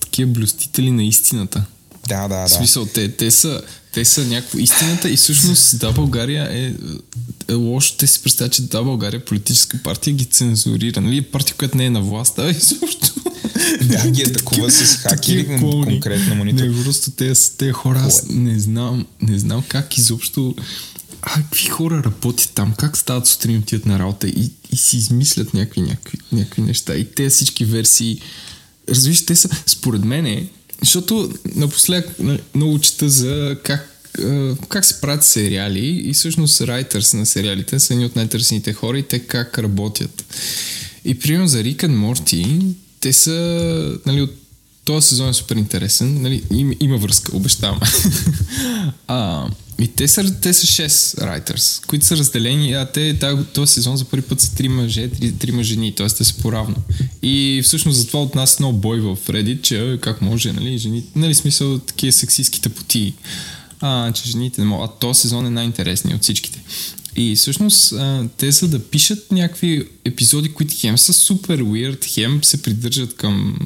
такива блюстители на истината. Да, да, В да. смисъл, те, те, са, те са някаква истината и всъщност Да България е, е лошо. Те си представят, че Да България политическа партия ги цензурира. Нали? Партия, която не е на власт, а изобщо. Да, ги атакува с хакери, конкретно монитор. Не, просто те, те хора, аз не знам, не знам как изобщо а, какви хора работят там, как стават сутрин отиват на работа и, и си измислят някакви, някакви, някакви неща. И те всички версии, разбираш, те са, според мен, защото напоследък нали, много чета за как, как се правят сериали и всъщност райтърс на сериалите са едни от най-търсените хора и те как работят. И примерно за Рик Морти, те са, нали, от този сезон е супер интересен, нали, има, има връзка, обещавам. а, и те са, те са 6 writers, които са разделени, а те този сезон за първи път са 3 мъже, 3, 3 жени, т.е. те са поравно. И всъщност затова от нас много бой в Reddit, че а, как може, нали, жени, нали, смисъл такива сексистски тъпоти, а, че жените не могат. А този сезон е най-интересният от всичките. И всъщност те са да пишат някакви епизоди, които хем са супер weird, хем се придържат към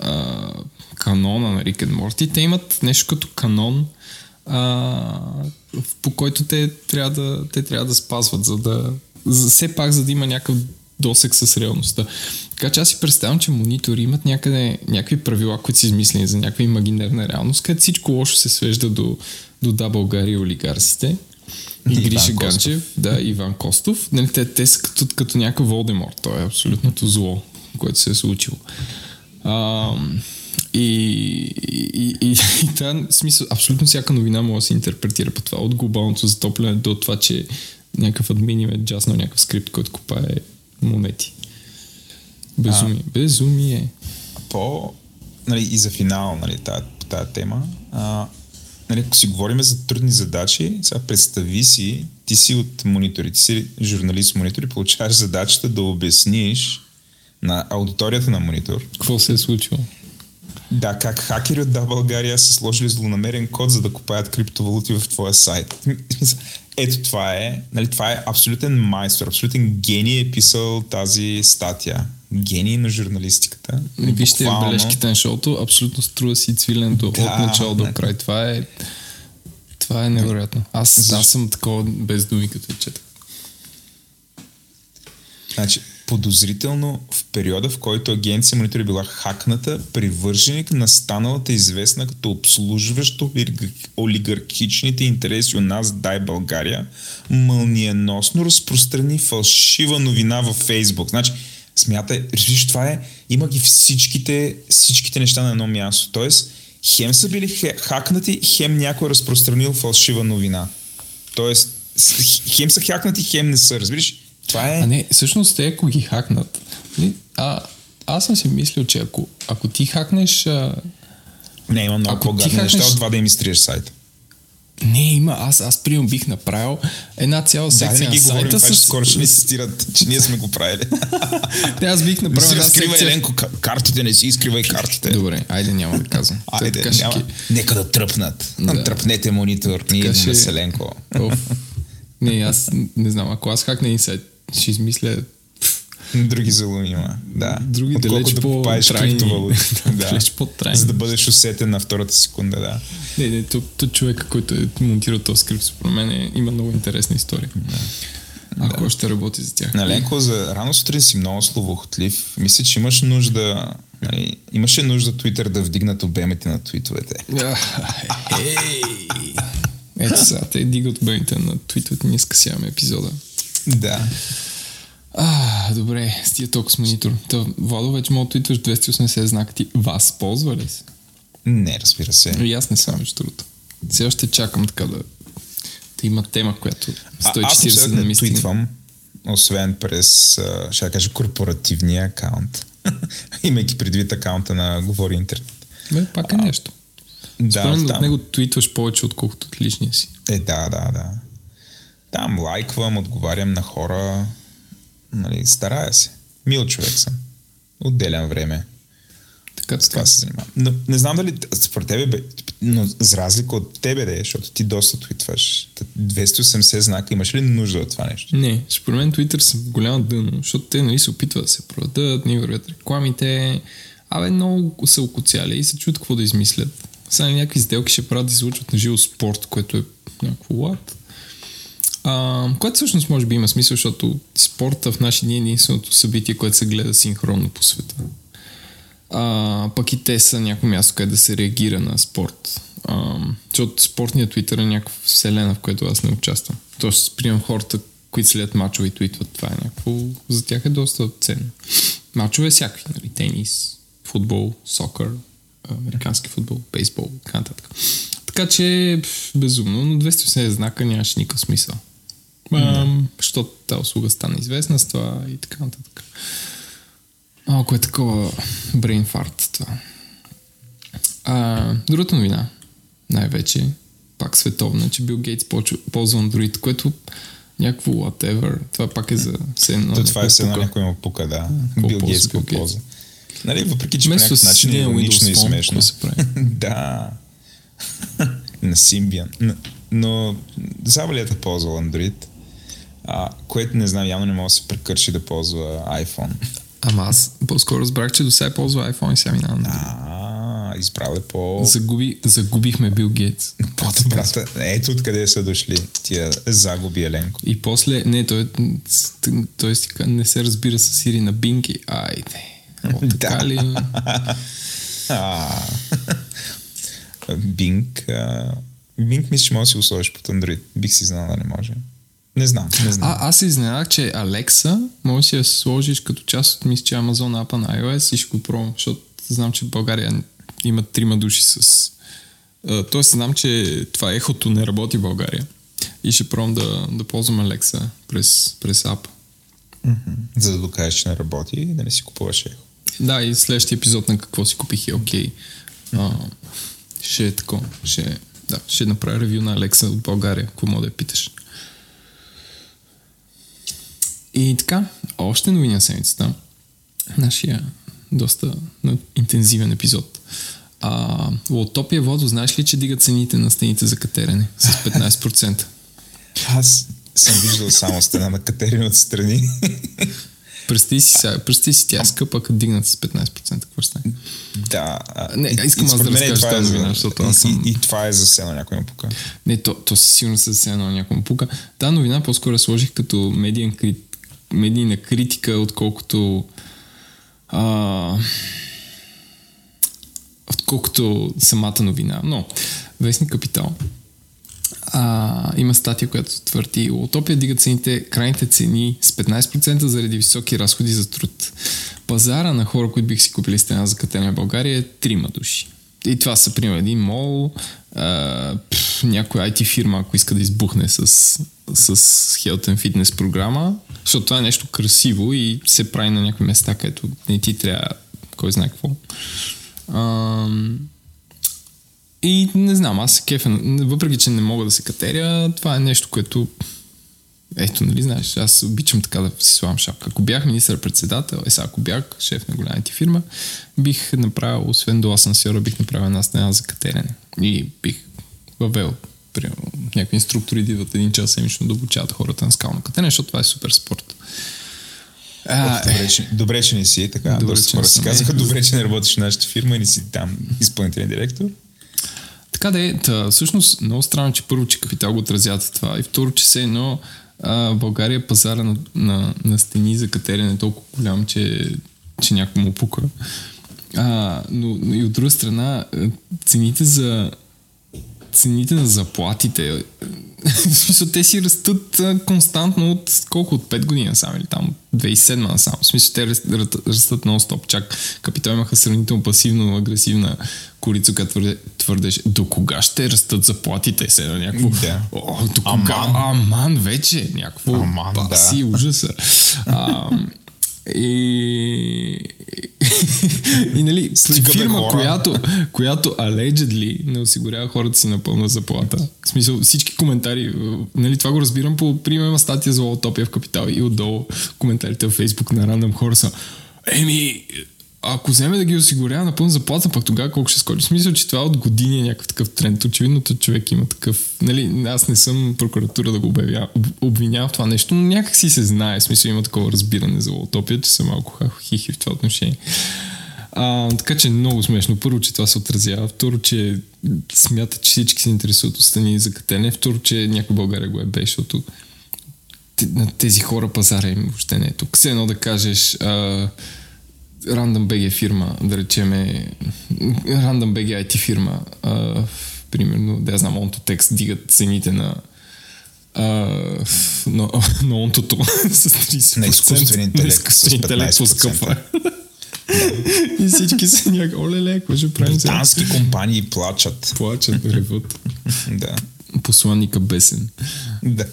а, канона на Рик and Морти. Те имат нещо като канон, а, по който те трябва да, те трябва да спазват, за да за, все пак за да има някакъв досек с реалността. Така че аз си представям, че монитори имат някъде някакви правила, които са измислени за някаква имагинерна реалност, където всичко лошо се свежда до, до Да и олигарсите. И, Гриша. Ганчев, да, Иван Костов. Нали, те, те са като, като някакъв Волдеморт. Той е абсолютното зло. което се е случило. А, и, и, и, и, това, смисъл, абсолютно всяка новина може да се интерпретира по това. От глобалното затопляне до това, че някакъв админ е джаснал някакъв скрипт, който купае монети. Безумие. А, Безумие. По, нали, и за финал, нали, тази, тази тема, а, нали, ако си говорим за трудни задачи, сега представи си, ти си от монитори, ти си журналист монитори, получаваш задачата да обясниш на аудиторията на монитор. Какво се е случило? Да, как хакери от Да България са сложили злонамерен код, за да купаят криптовалути в твоя сайт. Ето това е, нали, това е абсолютен майстор, абсолютен гений е писал тази статия. Гений на журналистиката. Вижте Буквално... бележките на шоуто, абсолютно струва си цвиленто да, от начало до край. Това е, това е невероятно. Аз, аз съм такова без думи, като чета. Значи, подозрително в периода, в който агенция Монитор е била хакната, привърженик на станалата известна като обслужващо олигархичните интереси у нас Дай България, мълниеносно разпространи фалшива новина във Фейсбук. Значи, смятай, виж, това е, има ги всичките, всичките неща на едно място. Тоест, хем са били хакнати, хем някой е разпространил фалшива новина. Тоест, хем са хакнати, хем не са. Разбираш? Това е... А не, всъщност те ако ги хакнат, нали, а, аз съм си мислил, че ако, ако ти хакнеш... А... Не, има много по-гадни хакнеш... неща от това да им изтриеш сайта. Не, има. Аз, аз прием бих направил една цяла секция да, не ги на говорим, сайта с... скоро ще ни цитират, че ние сме го правили. не, аз бих направил една секция... Еленко, картите, не си изкривай картите. Добре, айде няма да казвам. Айде, така няма. Ще... Нека да тръпнат. Да. Тръпнете монитор, ние идваме ще... с Еленко. Не, аз не знам, ако аз хакна инсайт, ще измисля Други залуми има, да. Други далеч да по криптовалути. да, далеч по-трайни. За да бъдеш усетен на втората секунда, да. Не, не, тук, тук човека, който е монтирал този скрипт, според мен е, има много интересна история. Да. Ако да. ще работи за тях. Наленко, за рано сутрин си много словохотлив. Мисля, че имаш нужда Нали, имаше нужда Twitter да вдигнат обемите на твитовете. Ето сега, те дигат обемите на твитовете, ние скъсяваме епизода. Да. А, добре, с тия толкова с монитор. Та, Владо, вече мога да твитваш 280 знака. Ти вас ползва ли се? Не, разбира се. И аз не съм, между другото. Все още чакам така да, да има тема, която 140 а, да не твитвам, освен през, ще да кажа, корпоративния акаунт. Имайки предвид акаунта на Говори Интернет. Бе, пак е а, нещо. Да, Според от него твитваш повече, отколкото от личния си. Е, да, да, да. Там лайквам, отговарям на хора, Нали, старая се. Мил човек съм. Отделям време. Така, с това се занимавам. Но, не знам дали според тебе, бе, но за разлика от тебе, де, защото ти доста твитваш. 280 знака, имаш ли нужда от това нещо? Не, според мен Twitter са голяма дъно, защото те нали се опитват да се продадат, ни вървят рекламите. Абе, много са окоцяли и се чуят какво да измислят. Сега някакви сделки ще правят да излучват на живо спорт, което е някакво лад. А, което всъщност може би има смисъл, защото спорта в наши дни е единственото събитие, което се гледа синхронно по света. А, пък и те са някакво място, къде да се реагира на спорт. А, защото спортният твитър е някаква вселена, в която аз не участвам. Тоест, приемам хората, които след мачове и твитват. Това е някакво... За тях е доста ценно. Мачове всякакви, нали? Тенис, футбол, сокър, американски футбол, бейсбол, така нататък. Така че, безумно, но 280 знака нямаше никакъв смисъл. Защото тази услуга стана известна с това и така нататък. Малко е такова brain fart това. А, другата новина, най-вече, пак световна, че Бил Гейтс ползва Android, което някакво whatever. Това пак е за все едно. То, това е все едно някой му пука, да. Бил Гейтс го ползва. Нали, въпреки, че по някакъв начин е иронично и смешно. да. на Symbian. Но Забалията ползва Android а, което не знам, явно не мога да се прекърши да ползва iPhone. Ама аз по-скоро разбрах, че до сега ползва iPhone и сега минава на А, избрал е по... Загуби, загубихме Бил Гейтс. По-добрата. Ето откъде са дошли тия загуби, Еленко. И после, не, той, той той не се разбира с Сири на Бинги. Айде. О, така ли? Бинг. Бинг мисля, че може да си го сложиш под Android. Бих си знал да не може. Не знам, не знам. А, аз се изненадах, че Алекса може да си я сложиш като част от мисля, че Amazon App на iOS и ще го пробвам, защото знам, че в България има трима души с... Тоест знам, че това ехото не работи в България. И ще пробвам да, да ползвам Алекса през, през App. За да докажеш, че не работи и да не си купуваш ехо. Да, и следващия епизод на какво си купих е окей. А, ще е тако. Ще, да, ще направя ревю на Алекса от България, ако мога да я питаш. И така, още новини на седмицата. Нашия доста интензивен епизод. А, Лотопия Водо, знаеш ли, че дига цените на стените за катерене с 15%? Аз съм виждал само стена на катерини отстрани. Представи си, сега, представи си тя е скъпа, като дигнат с 15%. Какво ще стане? да. Не, искам и аз да разкажа е тази за- новина, защото аз и- съм- И, и това е за сено някой му пука. Не, то, то със сигурност се засегна на някому пука. Та новина по-скоро сложих като медиен крит, медийна критика, отколкото а, отколкото самата новина. Но, Вестник Капитал а, има статия, която твърди Утопия дига цените, крайните цени с 15% заради високи разходи за труд. Пазара на хора, които бих си купили стена за катене в България е трима души. И това са, примерно, един мол, а, пф, някой IT фирма, ако иска да избухне с, с Health and Fitness програма, защото това е нещо красиво и се прави на някои места, където не ти трябва кой знае какво. И не знам, аз се кефа, въпреки че не мога да се катеря, това е нещо, което ето, нали знаеш, аз обичам така да си слагам шапка. Ако бях министър-председател, е сега, ако бях шеф на голяма ти фирма, бих направил, освен до асансьора, бих направил една стена за катерене. И бих въвел примерно, някакви инструктори да идват един час седмично да обучават хората на скално катерене, защото това е супер спорт. А, Добре, че, добре, че не си така. Добре, не хора си казаха, добре, че не работиш в нашата фирма и не си там изпълнителен директор. Така да е, та, всъщност много странно, че първо, че капитал го отразят това и второ, че се едно а, България пазара на, на, на стени за катерене е толкова голям, че, че някой му пука. А, но, но и от друга страна, а, цените за цените на заплатите в смисъл те си растат константно от колко от 5 години насам или там от 2007 насам. В смисъл те раст- растат, нон-стоп. Чак Капитал имаха сравнително пасивно агресивна корица, която твърде, твърдеше до кога ще растат заплатите? Се на някакво... Да. О, до кога? Аман. Аман вече. Някакво Аман, да. баси, ужаса. А, и, и нали, Стига, фирма, хора. която, която allegedly не осигурява хората си на пълна заплата. В смисъл, всички коментари, нали, това го разбирам по пример има статия за Лотопия в Капитал и отдолу коментарите в Фейсбук на рандъм хора са Еми, ако вземе да ги осигурява на пълна заплата, пък тогава колко ще скочи? Смисъл, че това от години е някакъв такъв тренд. Очевидно, че човек има такъв... Нали, аз не съм прокуратура да го обявя, об- обвинявам в това нещо, но някак си се знае. Смисъл, има такова разбиране за Лотопия, че са малко хихи в това отношение. А, така че е много смешно. Първо, че това се отразява. Второ, че смята, че всички се интересуват от стени за катене. Второ, че някой България го е бе, защото на тези хора пазара им въобще не е тук. Все едно да кажеш а, Random BG фирма, да речеме Random BG IT фирма, а, примерно, да я знам, Ontotext дигат цените на а, на, на онтото с 30%. На изкуствен интелект На изкуствен интелект 15%. поскъпва. И всички са някак, оле-ле, какво ще правим? Британски компании плачат. Плачат, реват. Да. Посланника бесен. да.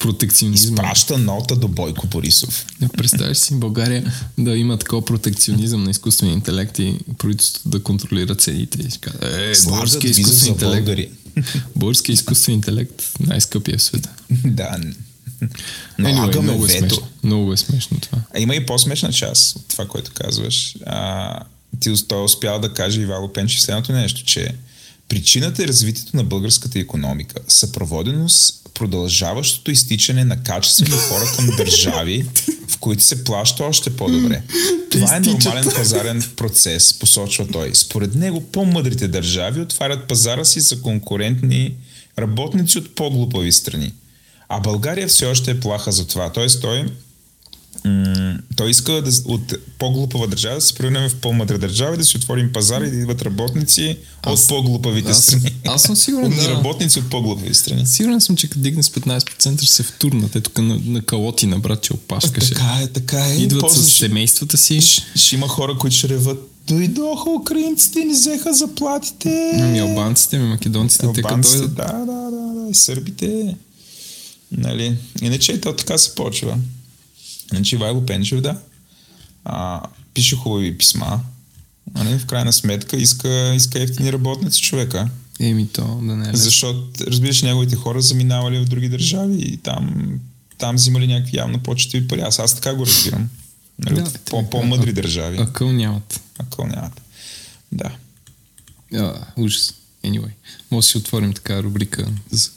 Протекционизъм. Изпраща нота до Бойко Борисов. Не представяш си България да има такова протекционизъм на изкуствен интелект и правителството да контролира цените. И е, български изкуствен интелект. българи. Български изкуствен интелект най-скъпия в света. да. Но Anyway, много, е смешно, много е смешно това. А има и по-смешна част от това, което казваш. А, ти той успял да каже Ивало Пенчев следното нещо, че причината е развитието на българската економика, съпроводено с продължаващото изтичане на качествени хора към държави, в които се плаща още по-добре. Това е нормален пазарен процес, посочва той. Според него по-мъдрите държави отварят пазара си за конкурентни работници от по-глупави страни. А България все още е плаха за това. Тоест той м- той иска да, от по-глупава държава да се превърнем в по-мъдра държава и да си отворим пазар и да идват работници Аз- от по-глупавите аз- страни. аз съм сигурен, да. работници от по-глупави страни. Сигурен съм, че като дигне с 15% ще се втурнат. Е тук на, на калоти на брат, че опашкаше. Така е, така е. Идват После с семействата си. Ще, ще има хора, които ще реват. Дойдоха украинците и ни взеха заплатите. Ами албанците, ми македонците, те като дойдат. да, да, да, да, и сърбите. Нали? Иначе то така се почва. Иначе Вайло Пенчев, да. А, пише хубави писма. Нали? В крайна сметка иска, иска ефтини работници човека. Еми то, да не е. Защото, разбираш, неговите хора заминавали в други държави и там, там взимали някакви явно почти пари. Аз, аз така го разбирам. Нали? Да, по, по-мъдри държави. Акъл нямат. Акъл нямат. Да. А, ужас. Anyway. Може да си отворим така рубрика за,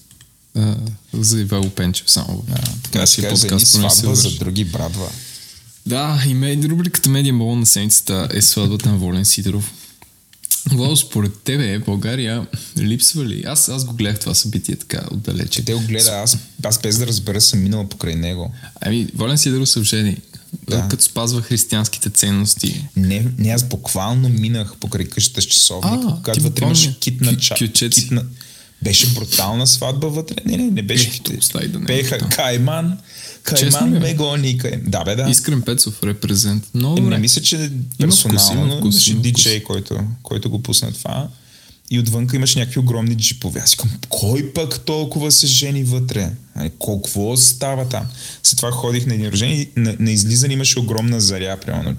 а, за Ивайло Пенчев само. Да, така за едни подкаст, сватба, за други брадва. Да, и ме, рубриката Медиа балон на седмицата е сватбата на Волен Сидоров. Владо, според тебе България липсва ли? Аз, аз го гледах това събитие така отдалече. Те го гледа, аз, аз без да разбера съм минал покрай него. Ами, Волен Сидоров се жени. Да. Като спазва християнските ценности. Не, не аз буквално минах покрай къщата с часовник, А, когато вътре имаш китна кю- ча. Беше брутална сватба вътре. Не, не, не беше остави да не е Пеха брутално. Кайман, Кайман, ли? Мегони, Кайман. Да, бе, да. Искрен Пецов, репрезент. Много Е, не мисля, че персонално има вкус, имаше диджей, който, който го пусна това. И отвънка имаше някакви огромни джипове. Аз викам, кой пък толкова се жени вътре? Ай, Какво става там? След това ходих на един рождение на, на излизане имаше огромна заря, примерно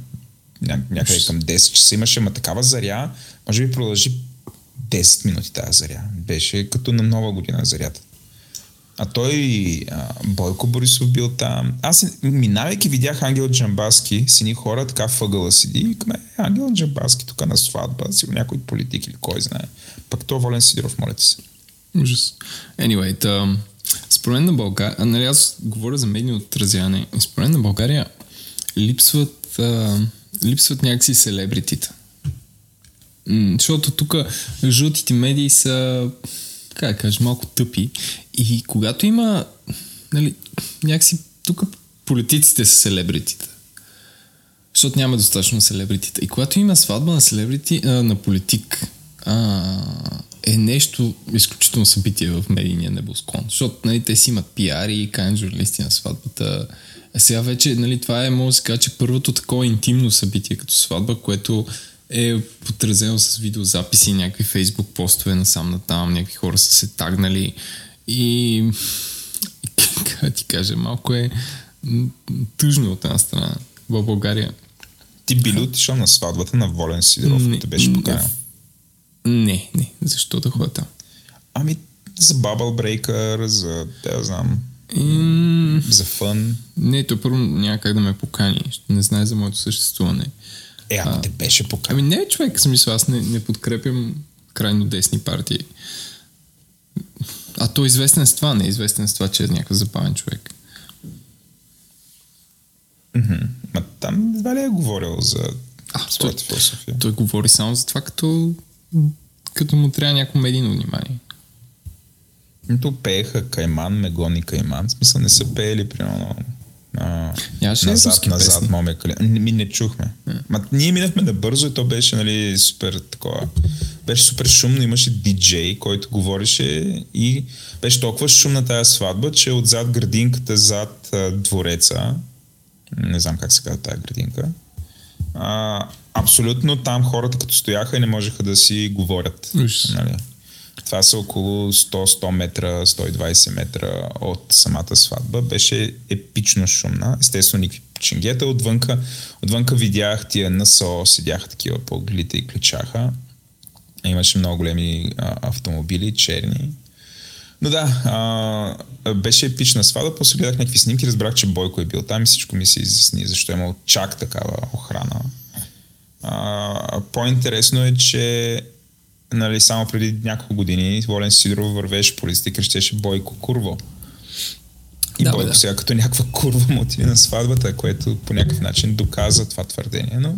ня, някъде към 10 часа имаше, ма такава заря, може би продължи 10 минути тази заря. Беше като на нова година зарята. А той, а, Бойко Борисов бил там. Аз, минавайки, видях Ангел Джамбаски, сини хора, така въгъла седи и викаме, «Е, Ангел Джамбаски тук на сватба, сигурно някой политик или кой знае. Пък то Волен Сидоров, моля ти се. Ужас. Anyway, та, според мен на България, нали аз говоря за медийно отразяване, според мен на България липсват, а, липсват някакси селебритита. Защото тук жълтите медии са, как да кажа, малко тъпи. И когато има, нали, някакси тук политиците са селебритита. Защото няма достатъчно селебритита. И когато има сватба на селебрити, а, на политик, а, е нещо изключително събитие в медийния небосклон. Защото нали, те си имат пиари кайен журналисти на сватбата. А сега вече, нали, това е, може да се каже, че първото такова интимно събитие като сватба, което е потразено с видеозаписи, някакви фейсбук постове насам натам, някакви хора са се тагнали и как ти кажа, малко е тъжно от една страна в България. Ти би ли отишъл на сватбата на Волен Сидоров, Не, като беше не. поканен? Не, не, защо да ходя там? Ами, за Bubble Breaker, за, да знам, М, за фън. не, то първо няма как да ме покани. Не знае за моето съществуване. Е, ама те беше поканен. Ами не, човек, в смисъл, аз не, не подкрепям крайно десни партии. А той е известен с това, не е известен с това, че е някакъв забавен човек. Мгм. Ма там едва ли е говорил за А, своята философия? Той говори само за това, като, като му трябва някакво медийно внимание. Нито пееха Кайман, Мегон и Кайман. В смисъл не са пеели, примерно. А, Нямаше назад, назад, песни? моме кали. Не, ми не чухме. Ма, ние минахме набързо и то беше нали, супер такова. Беше супер шумно, имаше диджей, който говореше и беше толкова шумна тази сватба, че отзад градинката, зад а, двореца, не знам как се казва тази градинка, а, абсолютно там хората като стояха и не можеха да си говорят. Ужас. Нали? Това са около 100-100 метра, 120 метра от самата сватба. Беше епично шумна. Естествено, никакви ченгета. Отвънка, отвънка видях тия НСО, седяха такива по и кличаха. Имаше много големи а, автомобили, черни. Но да, а, беше епична сватба. После гледах някакви снимки, разбрах, че Бойко е бил там и всичко ми се изясни, защо е имал чак такава охрана. А, по-интересно е, че нали, само преди няколко години Волен Сидоров вървеше по листа и крещеше Бойко Курво. И Да, Бойко да. сега като някаква курва му отиде на сватбата, което по някакъв начин доказа това твърдение. Но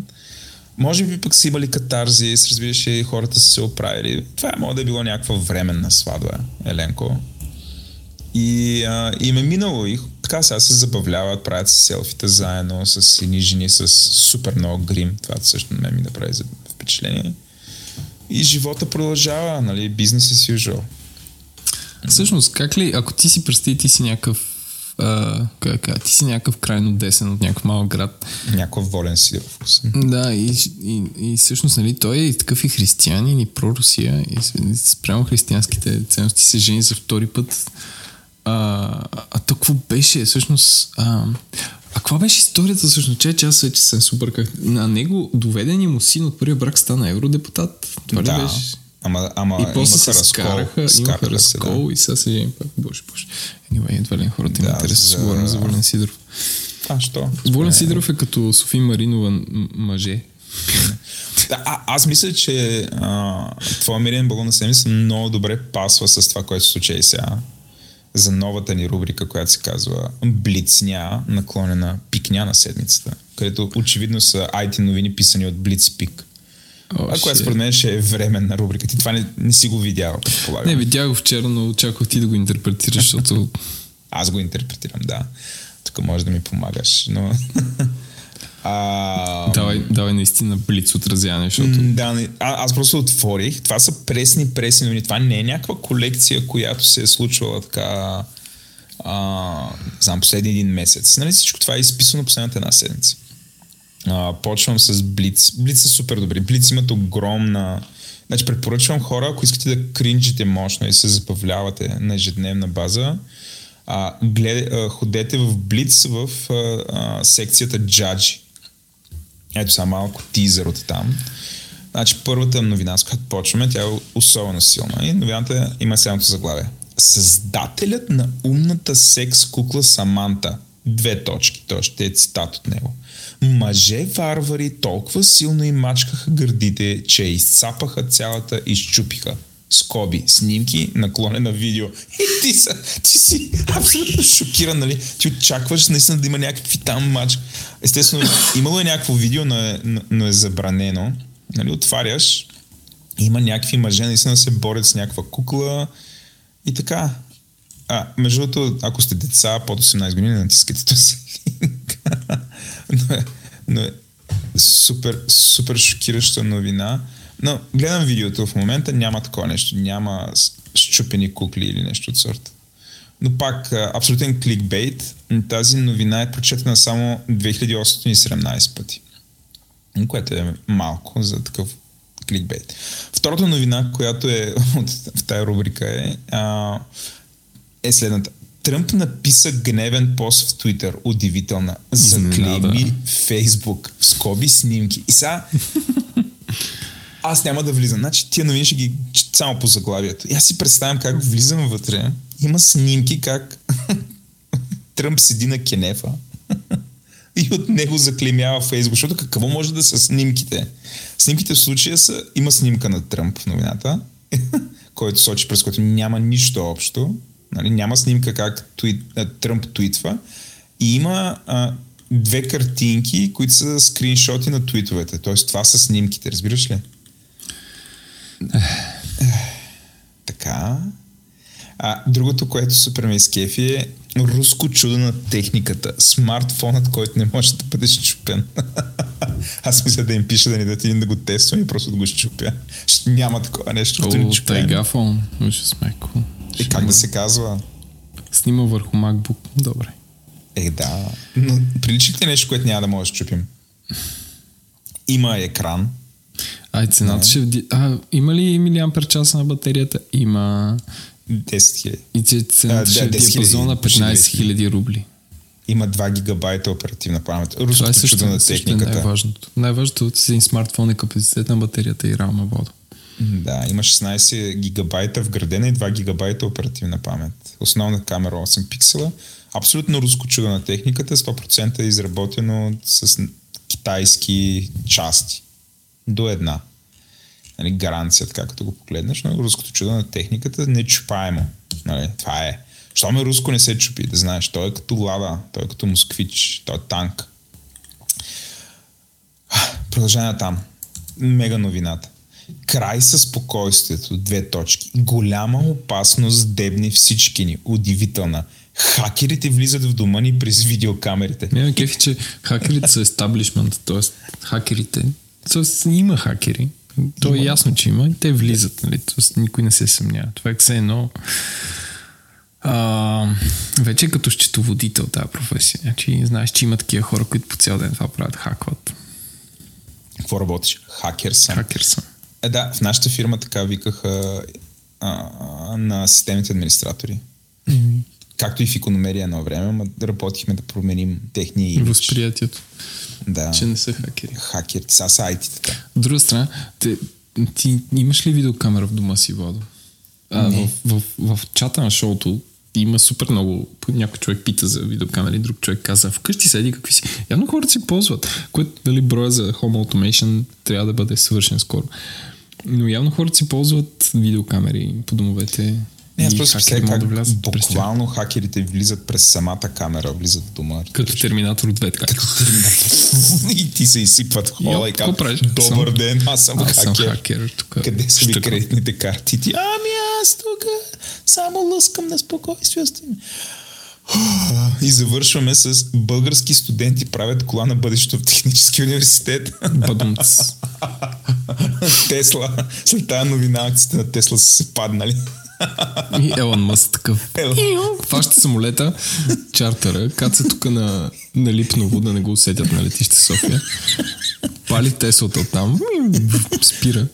може би пък са имали катарзис, разбираш, и хората са се оправили. Това може да е било някаква временна сватба, Еленко. И, а, и ме минало и така сега се забавляват, правят си селфита заедно с едни жени с супер много грим. Това също на мен ми направи за впечатление. И живота продължава, нали, бизнес as usual. Всъщност, как ли, ако ти си представи, ти си някакъв а, как, как, ти си някакъв крайно десен от някакъв малък град. Някакъв волен Сидоров. Да, и, и, и всъщност, нали, той е такъв и християнин, и прорусия, и спрямо християнските ценности се жени за втори път. А, а какво беше? Всъщност, а, а каква беше историята всъщност? Че, че аз вече супер как... На него доведения му син от първия брак стана евродепутат. Това да. ли беше? Ама, ама и после се разкол, скараха, имаха разкол да. и сега се пак. Боже, боже. Anyway, едва ли хората да, им интересно за... говорим за Волен Сидоров. А, що? Волен Сидоров е като Софи Маринова мъже. да, а, аз мисля, че а, твоя мирен балон на седмица много добре пасва с това, което се случи и сега за новата ни рубрика, която се казва Блицня, наклонена пикня на седмицата, където очевидно са IT новини писани от Блицпик. Oh, а която според мен ще е временна рубрика. Ти това не, не си го видял, предполагам. Не, видях го вчера, но очаквах ти да го интерпретираш, защото... Аз го интерпретирам, да. Тук може да ми помагаш, но... А, давай, давай наистина блиц отразяване, защото... Да, а, аз просто отворих. Това са пресни, пресни новини. Това не е някаква колекция, която се е случвала така... А, знам, последния един месец. Нали всичко това е изписано последната една седмица. А, почвам с Блиц. Блиц са супер добри. Блиц имат огромна... Значи препоръчвам хора, ако искате да кринжите мощно и се забавлявате на ежедневна база, а, глед, а, ходете в Блиц в а, а, секцията Джаджи. Ето сега малко тизър от там. Значи първата новина, с която почваме, тя е особено силна и новината има следното заглавие. Създателят на умната секс кукла Саманта. Две точки, то ще е цитат от него. Мъже варвари толкова силно им мачкаха гърдите, че изцапаха цялата и щупиха. Скоби, снимки, наклонена видео. И ти, са, ти си абсолютно шокиран, нали? Ти очакваш наистина да има някакви там мач. Естествено, имало е някакво видео, но е, но е забранено. Нали? Отваряш, има някакви мъже, наистина се борят с някаква кукла и така. А, между другото, ако сте деца под 18 години, натискайте този линк. Но, е, но е супер, супер шокираща новина. Но гледам видеото в момента, няма такова нещо. Няма щупени кукли или нещо от сорта. Но пак, абсолютен кликбейт. Тази новина е прочетена само 2817 пъти. Което е малко за такъв кликбейт. Втората новина, която е от, в тази рубрика е, а, е следната. Тръмп написа гневен пост в Твитър, удивителна. Заклейми Фейсбук, в скоби снимки. И сега аз няма да влизам. Значи тия новини ще ги само по заглавието. И аз си представям как влизам вътре. Има снимки как Тръмп седи на кенефа и от него заклемява Фейсбук. Защото какво може да са снимките? Снимките в случая са... Има снимка на Тръмп в новината, който сочи, през който няма нищо общо. Нали? Няма снимка как туит, Тръмп твитва. И има а, две картинки, които са скриншоти на твитовете. Тоест това са снимките, разбираш ли? така. А, другото, което супер ме изкефи е руско чудо на техниката. Смартфонът, който не може да бъде щупен. Аз мисля да им пиша да ни дадат един да го тествам и просто да го щупя. Няма такова нещо, като ни чупя. Тайгафон, ще сме cool. И как да се казва? Снима върху MacBook. Добре. Е, да. Но прилича ли нещо, което няма да може да чупим? Има екран, Ай, цената ще... А, има ли милиампер часа на батерията? Има... 10 000. И цената ще е диапазон на 15 000 рубли. Има 2 гигабайта оперативна памет. Руското е също, чудо на техниката. Е най-важното. Най-важното от един смартфон е капацитет на батерията и рама вода. Да, има 16 гигабайта вградена и 2 гигабайта оперативна памет. Основна камера 8 пиксела. Абсолютно руско чудо на техниката, 100% е изработено с китайски части до една. Нали, гаранция, така като го погледнеш, но руското чудо на техниката не чупаемо. Нали, това е. Що ме руско не се чупи, да знаеш, той е като лада, той е като москвич, той е танк. Продължение там. Мега новината. Край със спокойствието, две точки. Голяма опасност дебне всички ни. Удивителна. Хакерите влизат в дома ни през видеокамерите. Няма кефи, че хакерите са естаблишмент, т.е. хакерите. Тоест, има хакери. То е ясно, че има. и Те влизат, нали? Тоест, никой не се съмнява. Това е все едно. А, вече е като счетоводител тази професия. Значи, знаеш, че има такива хора, които по цял ден това правят, хакват. Какво работиш? Хакер съм. Хакер съм. Е, да, в нашата фирма така викаха а, на системните администратори. Както и в икономерия едно време, но работихме да променим техния имидж. Възприятието, Да. че не са хакери. Хакер, са сайтите. От друга страна, те, ти имаш ли видеокамера в дома си, Владо? А, в, в, в, в чата на шоуто има супер много. Някой човек пита за видеокамери, друг човек каза, вкъщи седи какви си. Явно хората си ползват, което дали броя за Home Automation трябва да бъде свършен скоро. Но явно хората си ползват видеокамери по домовете. Не, аз просто могат как да буквално хакерите влизат през самата камера, влизат в дома. Като Терминатор 2, така. и ти се изсипват хола и казват, добър Съм- ден, аз съм Аз съм хакер. хакер. Тук. Къде са ви Ще- кредитните карти? Ти, ами аз тук само лъскам на спокойствието. И завършваме с български студенти правят кола на бъдещето в технически университет. Бадумц. Тесла. След тази новина акциите на Тесла са се паднали. И Елон Мъск такъв. Елон. Фаща самолета, чартера, каца тук на, на Липново, да не го усетят на летище София. Пали Теслата оттам, спира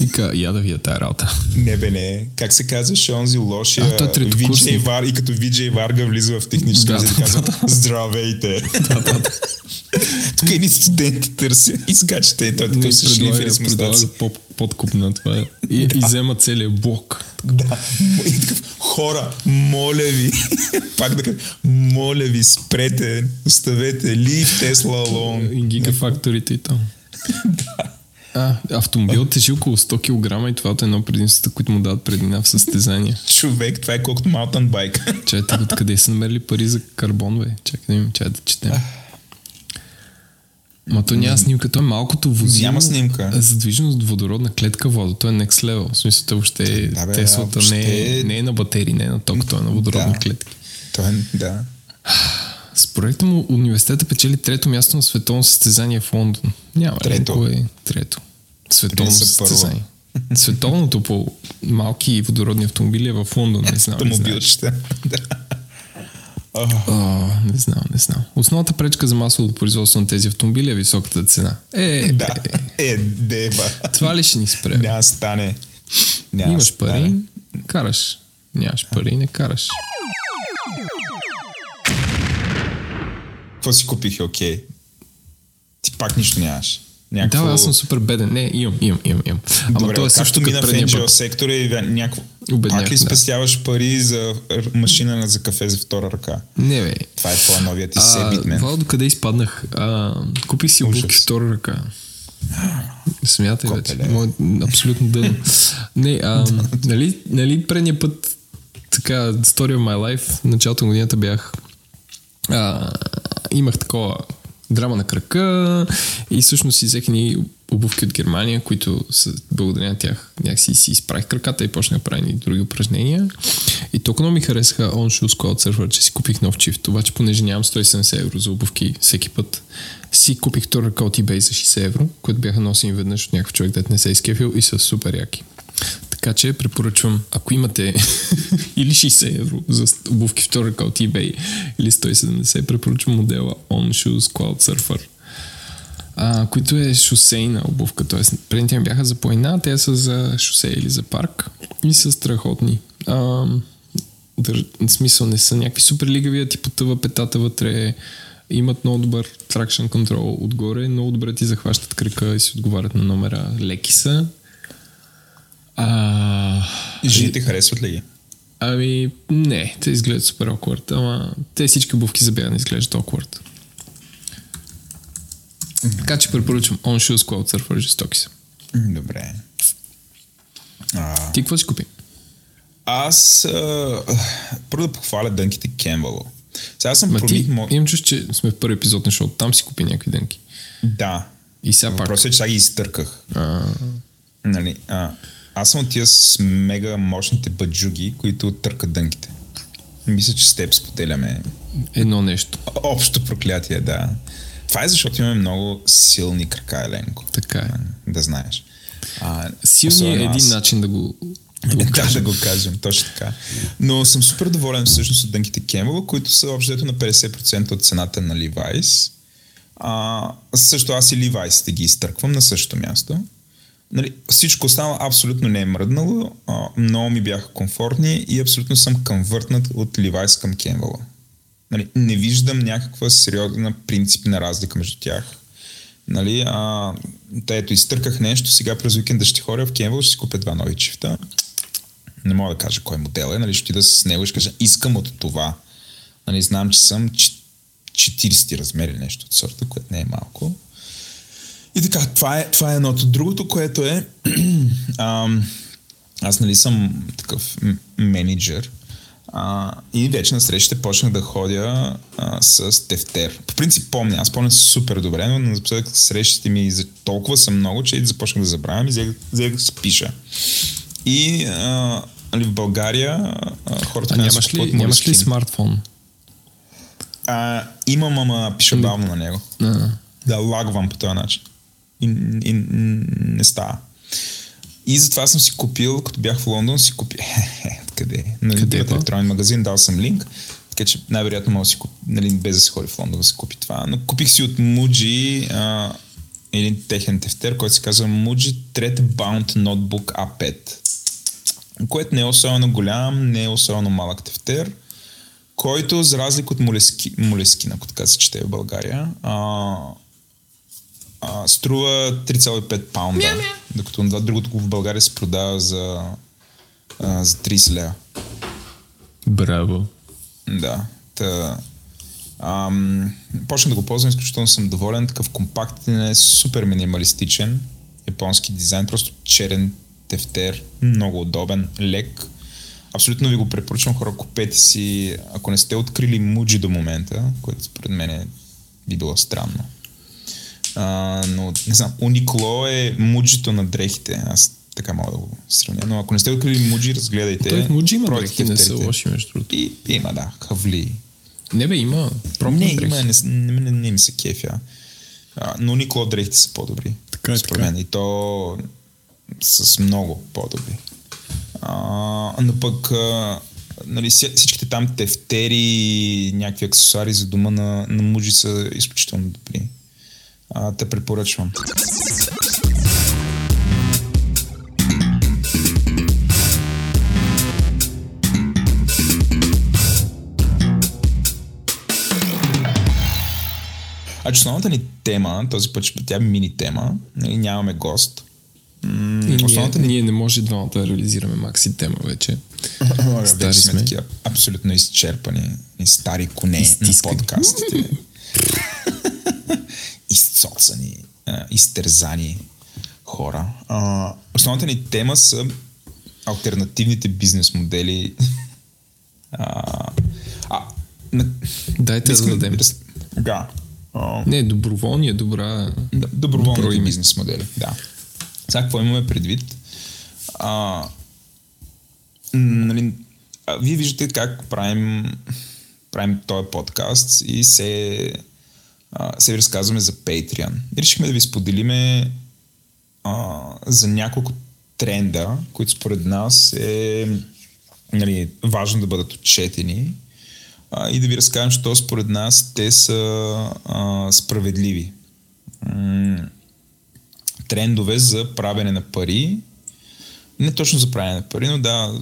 и ка, я да вия тая работа. Не бе, не. Как се казваше онзи лошия А, той е. VJ Вар и като VJ Варга влиза в технически Да, университет и да, казва Здравейте! Тук едни студенти търся и скачате. И той Не такъв с шлифери с мустаци. подкуп на това. И, и взема целият блок. Да. И такъв, хора, моля ви, пак да кажа, моля ви, спрете, оставете leave Tesla alone. И гигафакторите и там. А, автомобил тежи около 100 кг и това е едно предимството, които му дават предина в състезания. Човек, това е колкото mountain bike. Чайте, откъде са намерили пари за карбон, бе? Чакай да им, чай да четем. Ма то няма снимка, то е малкото возило. Няма снимка. Задвижено с водородна клетка вода. То е next level. В смисъл, то въобще Да, бе, Теслата въобще- не, е, не е на батерии, не е на ток, то е на водородни Да. клетки. Той е, да. С проекта му университета печели трето място на световно състезание в Лондон. Няма. Трето. Кое е трето? Световно са първо. състезание. Световното по малки водородни автомобили е в Лондон. Не знам. Автомобилчета. Да. О, не знам, не знам. Основната пречка за масовото производство на тези автомобили е високата цена. Е, Да. е, Е, деба. това ли ще ни спре? Няма да стане. Няма да Имаш стане. пари, караш. Нямаш пари, не караш. Какво си купих, окей. Ти пак нищо нямаш. Да, Някакво... бе, аз съм супер беден. Не, имам, имам, имам. имам. Ама Добре, то е също мина в NGO път. сектора и някакво... Обеднях, Пак ли да. спестяваш пари за машина за кафе за втора ръка? Не, бе. Това е твоя новия ти себит, мен. Вал, до къде изпаднах? А, купих си обувки втора ръка. Смятай вече. Копеле. Мое, абсолютно дъно. Не, а, нали, нали предния път така, Story of My Life, началото на годината бях а, имах такова драма на крака и всъщност си взех ни обувки от Германия, които са, благодаря на тях някакси си изправих краката и почнах да правя и други упражнения. И толкова ми харесаха On Shoes Squad Surfer, че си купих нов чифт. Обаче, понеже нямам 170 евро за обувки всеки път, си купих втора ръка от eBay за 60 евро, които бяха носени веднъж от някакъв човек, дет не се е изкефил и са супер яки. Така че препоръчвам, ако имате или 60 евро за обувки втора ръка от eBay или 170, препоръчвам модела On Shoes Cloud Surfer. А, които е шосейна обувка, т.е. предните ми бяха за планина, те са за шосе или за парк и са страхотни. А, дър... в смисъл не са някакви супер лигави, а ти потъва петата вътре, имат много добър traction control отгоре, много добре ти захващат кръка и си отговарят на номера, леки са. А, Жените харесват ли ги? Ами, не, те изглеждат супер awkward, ама те всички обувки за бягане изглеждат awkward. Така че препоръчвам On Shoes Cloud Surfer, жестоки са. Добре. А, Ти какво си купи? аз а, първо да похваля дънките Кембало. Сега съм Ма ти, промених... Мо... имам чувство, че сме в първи епизод на шоу, там си купи някакви дънки. Да. И сега пак. Въпросът е, че сега ги изтърках. А, Нали, а, аз съм от тия с мега мощните баджуги, които търкат дънките. Мисля, че с теб споделяме Едно нещо. общо проклятие, да. Това е защото имаме много силни крака, Еленко. Така е. Да знаеш. А, Силни е един аз. начин да го, да го кажем. да го кажем, точно така. Но съм супер доволен всъщност от дънките Кембъл, които са общо на 50% от цената на Levi's. А, също аз и Levi's ги изтърквам на същото място. Нали, всичко останало абсолютно не е мръднало, много ми бяха комфортни и абсолютно съм конвъртнат от Levi's към Кембъл. Нали, не виждам някаква сериозна принципна разлика между тях. Нали, а, та ето, изтърках нещо, сега през уикенда ще ходя в Кембъл, ще си купя два нови чифта. Не мога да кажа кой модел е, нали, ще отида с него и ще кажа, искам от това. Нали, знам, че съм чи- 40 размери нещо от сорта, което не е малко. И така, това е, това е едното. Другото, което е, ам, аз нали съм такъв менеджер а, и вече на срещите почнах да ходя а, с тефтер. По принцип помня, аз помня супер добре, но напоследък срещите ми за толкова са много, че започнах да забравям и взех да си пиша. И а, нали, в България а, хората А нямаш ли, нямаш ли смартфон? А, имам, ама пиша бавно на него. А, Да лагвам по този начин. И, и, и не става. И затова съм си купил, като бях в Лондон, си купих. Къде? На Къде Къде па? електронен магазин, дал съм линк. Така че най-вероятно мога да си купи, нали, без да се ходи в Лондон да се купи това. Но купих си от Muji а, един техен тефтер, който се казва Muji Thread Bound Notebook A5. Което не е особено голям, не е особено малък тефтер, който за разлика от Молески, Молескина, ако така се чете в България, а, а, струва 3,5 паунда, докато това другото в България се продава за, а, за 30 лева. браво. Да. Та, ам, почнах да го ползвам, изключително съм доволен. Такъв компактен е, супер минималистичен. Японски дизайн, просто черен тефтер, много удобен, лек. Абсолютно ви го препоръчвам хора, купете си, ако не сте открили Muji до момента, което според мен е, би било странно. А, но не знам, Uniqlo е муджито на дрехите. Аз така мога да го сравня. Но ако не сте открили Muji, разгледайте. Той в Muji има дрехи, не са лоши между другото. И, има, да, хавли. Не бе, има. Не, има, не, не, не, не ми се кефя. А, но Никло дрехите са по-добри. Така е, според е. мен. И то с много по-добри. А, но пък а, нали, всичките там тефтери, някакви аксесуари за дома на, на мужи са изключително добри. А, те препоръчвам. А че основната ни тема, този път тя е мини тема, нали, нямаме гост. М- И ние, основната ни ние не може двамата да реализираме макси тема вече. Стари сме. Такива абсолютно изчерпани стари коне на подкастите. Изцоцани, а, изтерзани хора. А, основната ни тема са альтернативните бизнес модели. А, а, на, Дайте да искам дадем. раз- Да. А, Не, доброволни е добра. доброволните бизнес модели. Да. Сега какво имаме предвид? А, нали, а, вие виждате как правим, правим този подкаст и се, се ви разказваме за Patreon. И решихме да ви споделиме а, за няколко тренда, които според нас е нали, важно да бъдат отчетени а, и да ви разкажем, що според нас те са а, справедливи. М- трендове за правене на пари. Не точно за правене на пари, но да,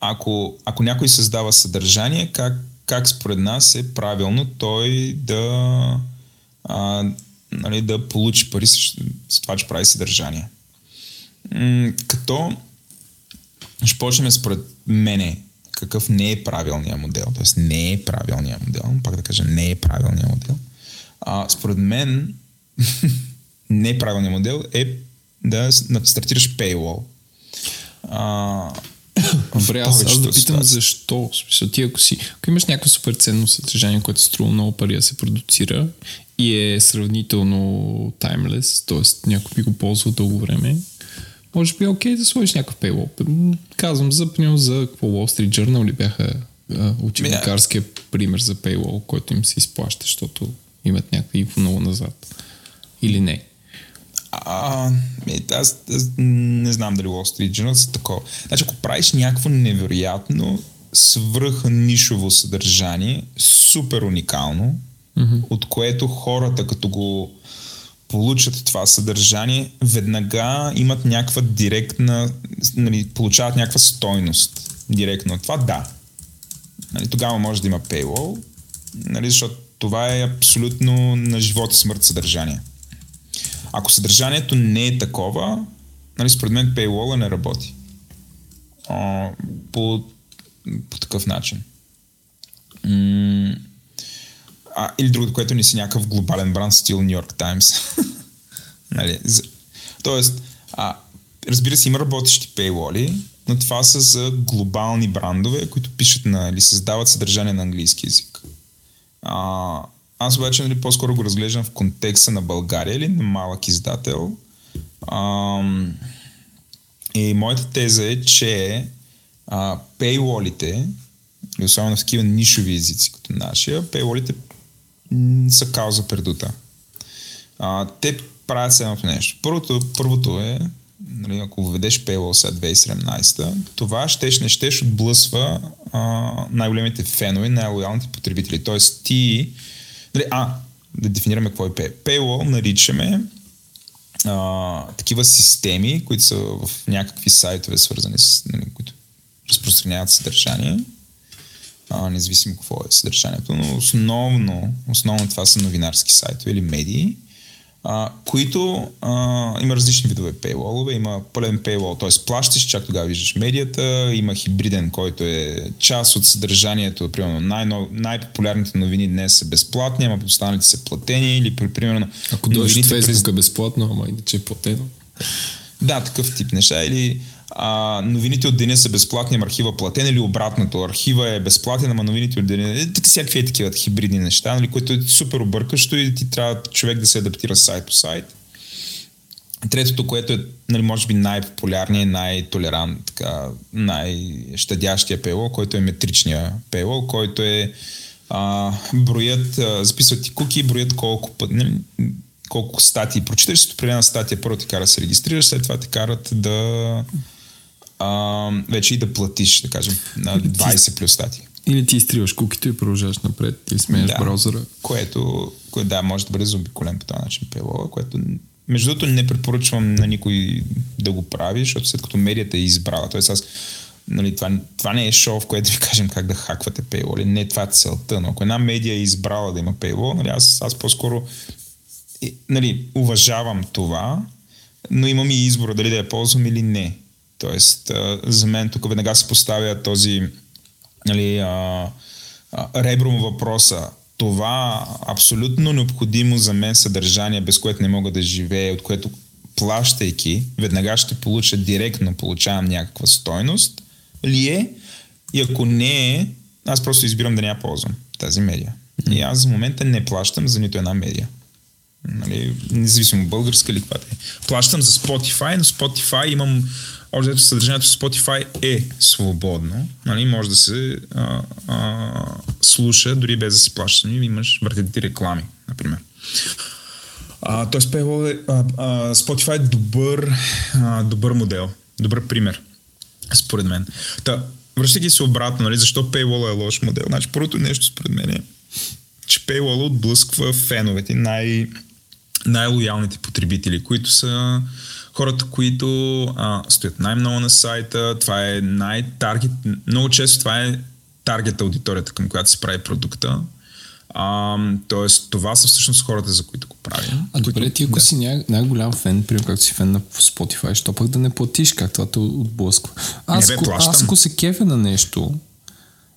ако, ако някой създава съдържание, как, как според нас е правилно той да, а, нали, да получи пари с, с това, че прави съдържание. М- като ще почнем според мене какъв не е правилният модел, т.е. не е правилният модел, пак да кажа не е правилният модел. А, според мен модел е да с- да стартираш paywall. А, Добре, аз, аз да питам ситуации. защо. Смисъл, ти ако си, ако имаш някакво супер ценно съдържание, което струва много пари да се продуцира и е сравнително timeless, т.е. някой би го ползвал дълго време, може би е окей да сложиш някакъв. М, Казвам за, примерно, за какво Wall Street Journal ли бяха учебникарския пример за paywall, който им се изплаща, защото имат някакви инфо много назад. Или не. А, е, аз, аз не знам дали Wall Street Journal са такова. Значи, ако правиш някакво невероятно свръх нишово съдържание, супер уникално, mm-hmm. от което хората, като го получат това съдържание, веднага имат някаква директна, нали, получават някаква стойност директно. Това да. Нали, тогава може да има paywall, нали, защото това е абсолютно на живот и смърт съдържание. Ако съдържанието не е такова, нали, според мен paywall не работи. А, по, по такъв начин. М- а, или другото, което не си някакъв глобален бранд, стил Нью Йорк Таймс. тоест, а, разбира се, има работещи paywall но това са за глобални брандове, които пишат на или създават съдържание на английски язик. А, аз обаче нали, по-скоро го разглеждам в контекста на България или на малък издател. А, и моята теза е, че а, paywall особено в такива нишови езици като нашия, paywall са кауза пердута. А, те правят следното нещо. Първото, първото е, нали, ако введеш paywall след 2017, това щеш не щеш отблъсва а, най-големите фенове, най-лоялните потребители. Тоест ти а, да дефинираме какво е Pay. Paywall наричаме а, такива системи, които са в някакви сайтове, свързани с, нали, които разпространяват съдържание, а, независимо какво е съдържанието, но основно, основно това са новинарски сайтове или медии, а, които а, има различни видове пейлолове. Има пълен пейлол, т.е. плащаш, чак тогава виждаш медията. Има хибриден, който е част от съдържанието. Примерно най- най-популярните новини днес са безплатни, ама останалите са платени. Или при, примерно... Ако дойдеш в Фейсбук през... безплатно, ама иначе е платено. Да, такъв тип неща. Или а, новините от деня са безплатни, ама архива платен или обратното. Архива е безплатен, ама новините от деня... Е, всякакви е такива хибридни неща, нали, което е супер объркащо и ти трябва човек да се адаптира сайт по сайт. Третото, което е, нали, може би най-популярният, най-толерант, така, най-щадящия пейлол, който е метричния пейлол, който е а, броят, а, записват ти куки, броят колко път, нали, колко статии прочиташ, с определена статия първо ти кара да се регистрираш, след това те карат да а, вече и да платиш, да кажем, на 20 плюс статии. Или ти изтриваш кукито и продължаваш напред, ти сменяш да, браузъра. Което, което, да, може да бъде заобиколен по този начин пейлола, което между другото не препоръчвам на никой да го прави, защото след като медията е избрала. Тоест аз, нали, това, това не е шоу, в което ви кажем как да хаквате пейлоли. Не това е целта, но ако една медия е избрала да има пейлол, нали, аз, аз по-скоро нали, уважавам това, но имам и избора дали да я ползвам или не. Тоест, за мен тук веднага се поставя този нали, а, а, ребром въпроса. Това абсолютно необходимо за мен съдържание, без което не мога да живея, от което плащайки, веднага ще получа директно, получавам някаква стойност, ли е? И ако не е, аз просто избирам да не я ползвам тази медия. И аз за момента не плащам за нито една медия. Нали, независимо българска или каква е. Плащам за Spotify, но Spotify имам още съдържанието в Spotify е свободно. Нали, може да се а, а, слуша дори без да си плащаш. Нали, имаш върхите реклами, например. А, тоест, Paywall е, а, а, Spotify е добър, а, добър модел, добър пример, според мен. Та, връщайки се обратно, нали, защо Paywall е лош модел? Значи, първото нещо, според мен е, че Paywall отблъсква феновете, най- най-лоялните потребители, които са хората, които а, стоят най-много на сайта, това е най-таргет, много често това е таргет аудиторията, към която се прави продукта. А, тоест, това са всъщност хората, за които го правим. А които, добре, ти ако да. си най- най-голям фен, примерно както си фен на Spotify, що пък да не платиш, как това те отблъсква? Аз, не, бе, аз ако се кефя на нещо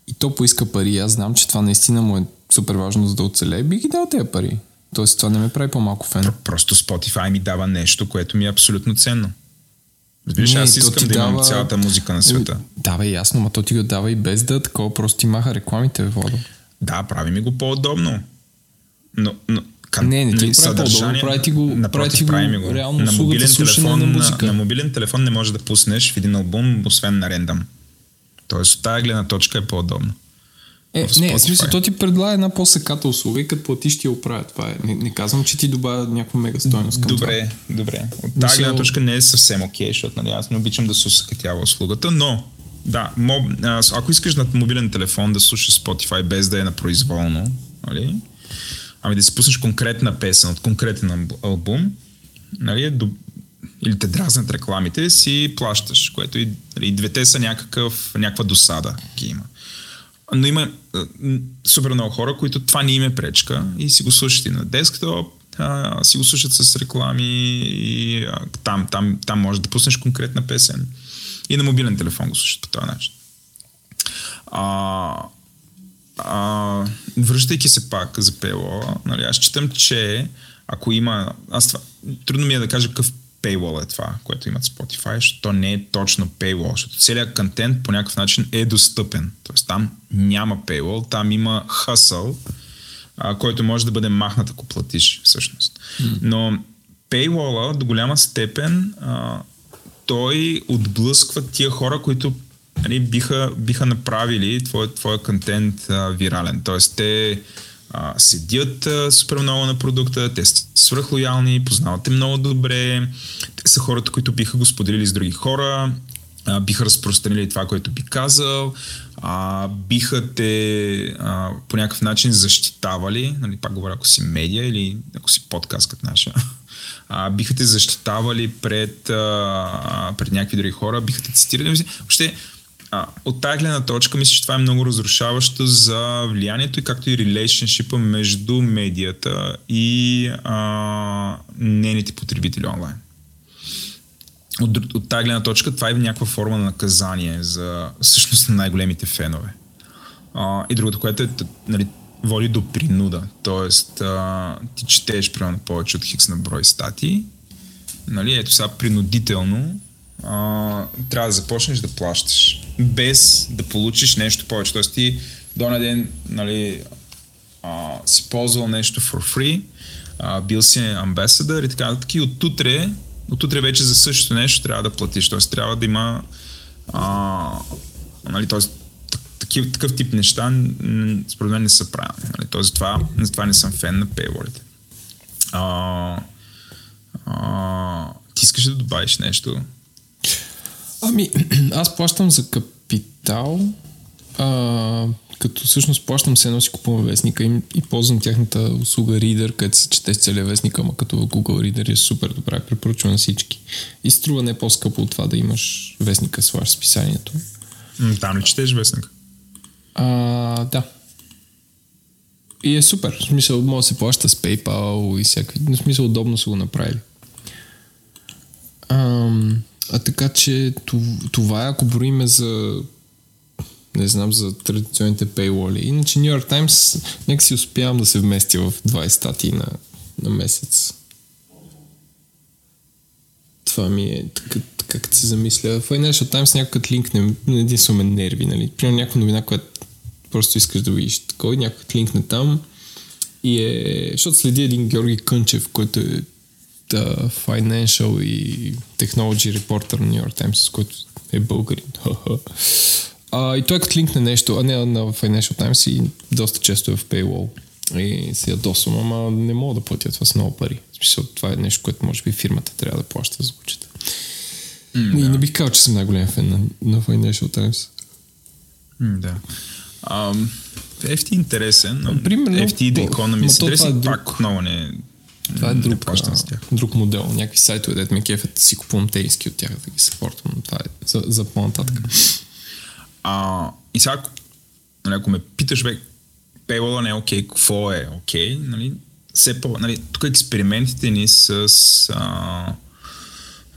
и то поиска пари, аз знам, че това наистина му е супер важно за да оцелее, би ги дал тези пари. Тоест това не ме прави по-малко фен. Просто Spotify ми дава нещо, което ми е абсолютно ценно. Разбираш, аз искам да дава... имам цялата музика на света. Да, бе, ясно, но то ти го дава и без да такова, просто ти маха рекламите в вода. Да, прави ми го по-удобно. Но, но кан... Не, не ти го прави по-удобно, прави ти го- напротив, прави ти го прави ми го. реално на мобилен, телефон, на на, музика. на мобилен телефон не можеш да пуснеш в един албум, освен на рендъм. Тоест, от тази гледна точка е по-удобно. Е, в не, в смисъл, то ти предлага една по-секата услуга и като платиш ти я оправя. Това е. Не, не казвам, че ти добавя някаква мега стойност към Добре, добре. От Мисъл- тази гледна точка не е съвсем окей, защото нали, аз не обичам да се усъкътява услугата, но да, моб, ако искаш на мобилен телефон да слушаш Spotify без да е на произволно, нали, ами да си пуснеш конкретна песен от конкретен албум, нали, е доб... или те дразнат рекламите, си плащаш, което и, нали, и двете са някакъв, някаква досада ги има. Но има супер много хора, които това не им е пречка и си го слушат и на десктоп, а, си го слушат с реклами и а, там, там, там можеш да пуснеш конкретна песен. И на мобилен телефон го слушат по този начин. А, а, връщайки се пак за paywall, нали, аз считам, че ако има... Аз това, трудно ми е да кажа какъв paywall е това, което имат Spotify, защото то не е точно paywall, защото целият контент по някакъв начин е достъпен. Тоест там няма paywall, там има hustle, а, който може да бъде махнат, ако платиш всъщност. Но paywall до голяма степен а, той отблъсква тия хора, които нали, биха, биха направили твоя, твоя контент а, вирален. Тоест те а, седят а, супер много на продукта, те са свръхлоялни, познават те много добре, те са хората, които биха го споделили с други хора, а, биха разпространили това, което би казал, а, биха те а, по някакъв начин защитавали, нали, пак говоря, ако си медия или ако си подкаст като наша, а, биха те защитавали пред, а, пред някакви други хора, биха те цитирали. Въобще, а, от тази гледна точка, мисля, че това е много разрушаващо за влиянието и както и релейшншипа между медията и а, нейните потребители онлайн. От, от тази гледна точка, това е някаква форма на наказание за всъщност на най-големите фенове. А, и другото, което е, нали, води до принуда. Тоест, а, ти четеш примерно повече от хикс на брой статии, нали, ето сега принудително трябва да започнеш да плащаш, без да получиш нещо повече. Тоест ти до на ден нали, а, си ползвал нещо for free, а, бил си амбасадър и така нататък. И от утре, от утре вече за същото нещо трябва да платиш. Тоест трябва да има а, нали, тоест, так- такив, такъв тип неща според мен не са правилни. Нали? Тоест, това, затова не съм фен на пейворите. А, а, ти искаш да добавиш нещо? Ами, аз плащам за капитал, а, като всъщност плащам се едно си купувам вестника и, и ползвам тяхната услуга Reader, където се чете с целия вестник, ама като Google Reader е супер добра, препоръчвам на всички. И струва не по-скъпо от това да имаш вестника слаш списанието. М, Там ли четеш вестник? А, да. И е супер. В смисъл, може да се плаща с PayPal и всякакви. В смисъл, удобно са го направили. Ам, а така че тов- това ако броиме за не знам за традиционните paywall. Иначе New York Times нека си успявам да се вместя в 20 статии на, на месец. Това ми е така, така се замисля. В Financial Times някой като линкне, единствено ме нерви, нали? Примерно някаква новина, която просто искаш да видиш такова, и някой като линкне там и е... Защото следи един Георги Кънчев, който е financial и technology reporter на New York Times, с който е българин. а, и той като линкне нещо, а не на Financial Times и доста често е в paywall. И се ядосвам, ама не мога да платя това с много пари. В смисъл, това е нещо, което може би фирмата трябва да плаща за звучата. Mm, и не бих казал, че съм най-голям фен на, на Financial Times. М, Да. Ам, FT е интересен, но Примерно, FT The Economist е интересен, друг- пак отново не, Това е друг, а, друг модел. Някакви сайтове, дете ме кефят, си купувам те иски от тях да ги съпортвам. Това е за, за по-нататък. А, и сега, нали, ако ме питаш, бе, paywall не е окей, какво е окей, нали, все по, нали, тук експериментите ни с а,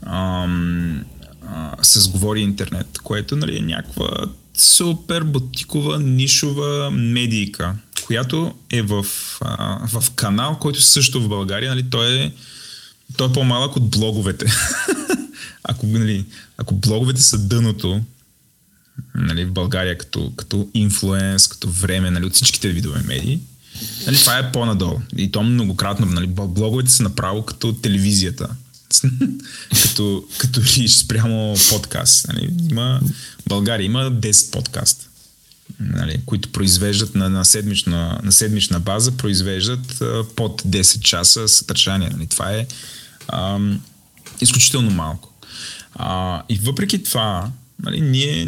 ам, а, с Говори Интернет, което нали, е някаква супер бутикова, нишова медийка, която е в, а, в канал, който също в България, нали, той е той е по-малък от блоговете. ако, нали, ако блоговете са дъното, нали, в България като, като инфлуенс, като време, нали, от всичките видове медии, нали, това е по-надолу. И то многократно. Нали, блоговете са направо като телевизията. като, като спрямо подкаст. Нали. Има, България има 10 подкаста, нали, които произвеждат на, на, седмична, на седмична база, произвеждат а, под 10 часа съдържание. Нали. Това е ам, изключително малко. А, и въпреки това, нали, ние,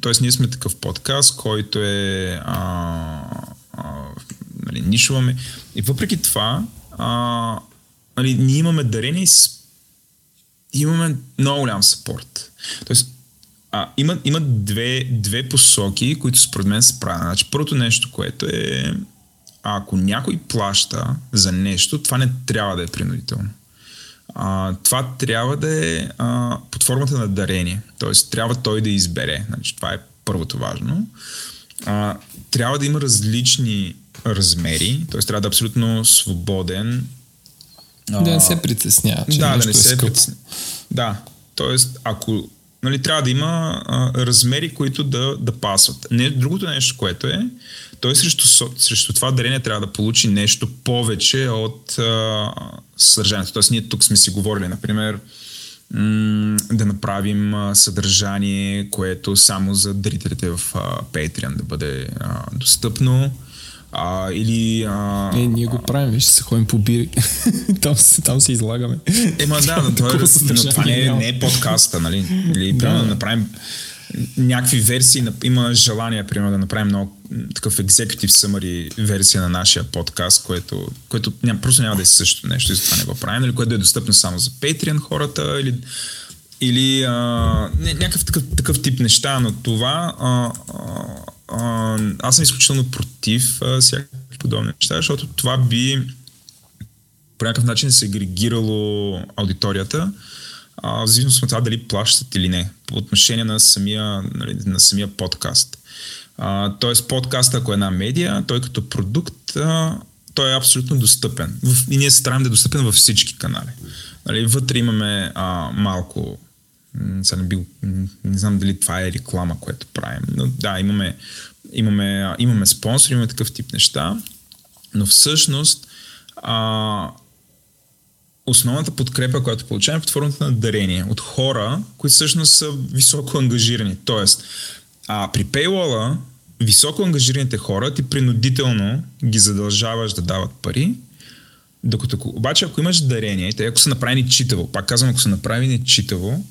т.е. ние сме такъв подкаст, който е а, а, нали, нишуваме. И въпреки това, а, нали, ние имаме дарение и имаме много голям сапорт. Тоест, а, има, има две, две посоки, които според мен се правят. Значи, първото нещо, което е, ако някой плаща за нещо, това не трябва да е принудително. А, това трябва да е а, под формата на дарение. Тоест, трябва той да избере. Значи, това е първото важно. А, трябва да има различни размери, т.е. трябва да е абсолютно свободен. Да не се притеснява. Да, да не е се притеснява. Да, т.е. ако нали, трябва да има а, размери, които да, да пасват. Не, другото нещо, което е, той срещу, срещу това дарение трябва да получи нещо повече от а, съдържанието. Тоест ние тук сме си говорили, например, м- да направим а, съдържание, което само за дарителите в а, Patreon да бъде а, достъпно. А, или... А, е, ние го правим, виж, се ходим по бири. там, там се излагаме. Ема да, но това, но това не, е, не е подкаста, нали? Или, да. примерно, да направим някакви версии, има желание, примерно, да направим много такъв executive summary версия на нашия подкаст, което, което ням, просто няма да е същото нещо и затова не го правим, или което да е достъпно само за Patreon хората, или, или а, някакъв такъв, такъв тип неща, но това а, а, аз съм изключително против всякакви подобни неща, защото това би по някакъв начин сегрегирало аудиторията, а, в зависимост от това дали плащат или не, по отношение на самия, нали, на самия подкаст. А, тоест подкаст, ако е една медия, той като продукт, а, той е абсолютно достъпен. И ние се стараем да е достъпен във всички канали. Нали, вътре имаме а, малко сега не, би, не знам дали това е реклама, което правим, но да, имаме, имаме, имаме спонсори, имаме такъв тип неща, но всъщност а, основната подкрепа, която получаваме е под формата на дарение от хора, които всъщност са високо ангажирани. Тоест, а при Paywall високо ангажираните хора ти принудително ги задължаваш да дават пари, докато обаче ако имаш дарение, те ако са направени читаво, пак казвам, ако са направени читаво,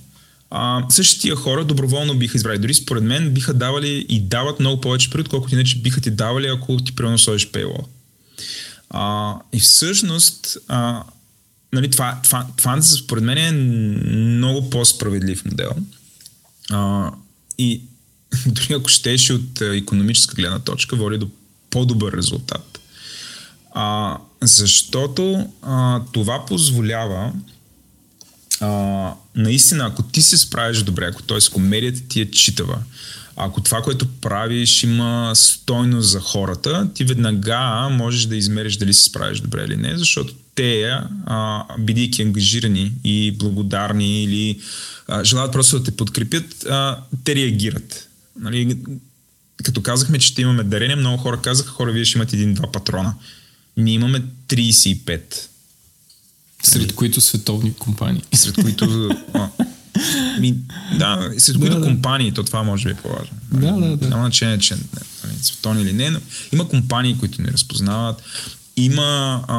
а, същите тия хора доброволно биха избрали. Дори според мен биха давали и дават много повече пари, отколкото иначе биха ти давали, ако ти примерно сложиш Paywall. А, и всъщност а, нали, това, това, това според мен е много по-справедлив модел. А, и дори ако щеше от економическа гледна точка, води до по-добър резултат. А, защото а, това позволява а, наистина, ако ти се справиш добре, ако т.е. комедията ти е читава, ако това, което правиш, има стойност за хората, ти веднага можеш да измериш дали се справиш добре или не, защото те, а, бидейки ангажирани и благодарни или а, желаят просто да те подкрепят, а, те реагират. Нали, като казахме, че ще имаме дарение, много хора казаха, хора, вие ще имате един-два патрона. Ние имаме 35. Сред които световни компании. Сред които... А, ми, да, сред които да, компании, то това може би е по-важно. Да, да, да. Няма значение, че нали, световни или не, но има компании, които ни разпознават. Има а,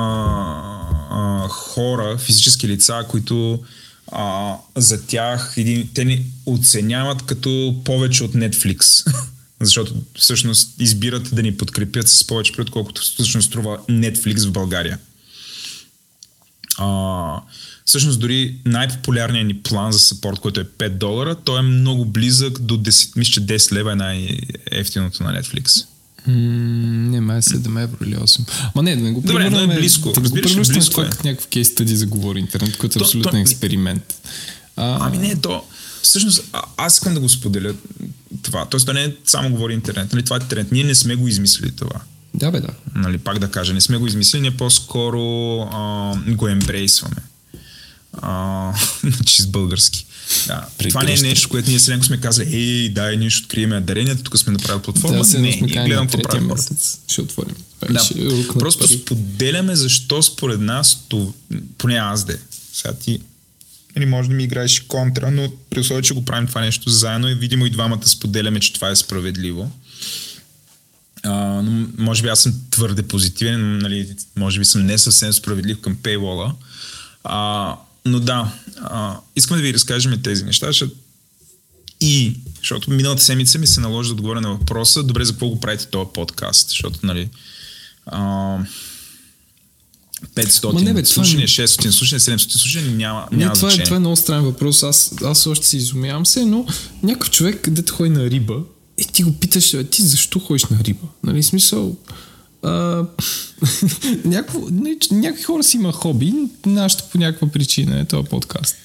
а, хора, физически лица, които а, за тях един, те ни оценяват като повече от Netflix. Защото всъщност избират да ни подкрепят с повече, отколкото всъщност струва Netflix в България. А, всъщност дори най-популярният ни план за саппорт, който е 5 долара, той е много близък до 10, мисля, че 10 лева е най-ефтиното на Netflix. Mm, не, май 7 евро или 8. Ма не, да не го Добре, но е близко. Да го превръщаме в е. някакъв кейс стъди за говори интернет, който е абсолютен то, експеримент. А, ами не, то... Всъщност, а, аз искам да го споделя това. Тоест, то не е само говори интернет. Нали, това е тренд. Ние не сме го измислили това. Да, бе, да. Нали, пак да кажа, не сме го измислили, ние по-скоро а, го ембрейсваме. А, значи с български. Да. Това не е нещо, което ние сега сме казали, ей, дай, ние ще открием даренията, тук сме направили платформа. Да, не, ние гледам какво правим. Ще отворим. Да, на просто пари. споделяме защо според нас, то, поне аз де, сега ти или може да ми играеш контра, но при условие, че го правим това нещо заедно и видимо и двамата споделяме, че това е справедливо. А, но може би аз съм твърде позитивен, нали, може би съм не съвсем справедлив към пейвола. А, но да, а, искам да ви разкажем тези неща, защото и, защото миналата седмица ми се наложи да отговоря на въпроса, добре, за какво го правите този подкаст, защото, нали, а, 500 Ма не, бе, слушания, не- 600 слушания, 700 слушания, няма, Не, няма това, е, това е много странен въпрос. Аз, аз още се изумявам се, но някакъв човек, дето ходи на риба, и ти го питаш, «А ти защо ходиш на риба? Нали, смисъл, а, някакво, някакви хора си има хоби, нашето по някаква причина е този подкаст.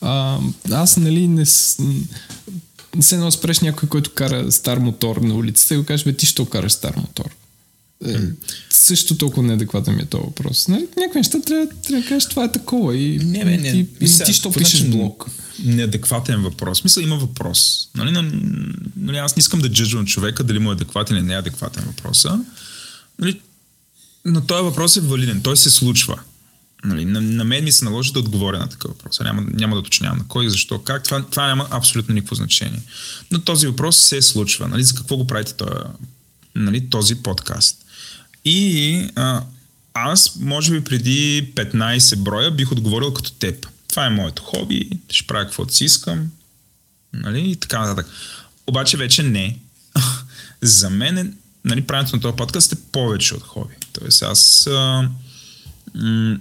А, аз, нали, не, не се едно спреш някой, който кара стар мотор на улицата и го кажеш, бе, ти що караш стар мотор? Е, също толкова неадекватен ми е този въпрос. Нали, някакви неща трябва, трябва да кажеш, това е такова. И, Не, бе, не. ти, И и сега, ти що пишеш блог? Неадекватен въпрос. Мисля, има въпрос. Нали, на, нали, аз не искам да джъджвам човека дали му е адекватен или неадекватен въпроса. Нали, но този въпрос е валиден. Той се случва. Нали, на, на мен ми се наложи да отговоря на такъв въпрос. Няма, няма да уточнявам на кой, защо, как. Това, това няма абсолютно никакво значение. Но този въпрос се случва. Нали, за какво го правите този, нали, този подкаст? И а, аз, може би преди 15 броя, бих отговорил като теб. Това е моето хоби, ще правя каквото си искам. Нали? И така нататък. Обаче вече не. За мен е, нали, правенето на този подкаст е повече от хоби. Тоест аз а, м-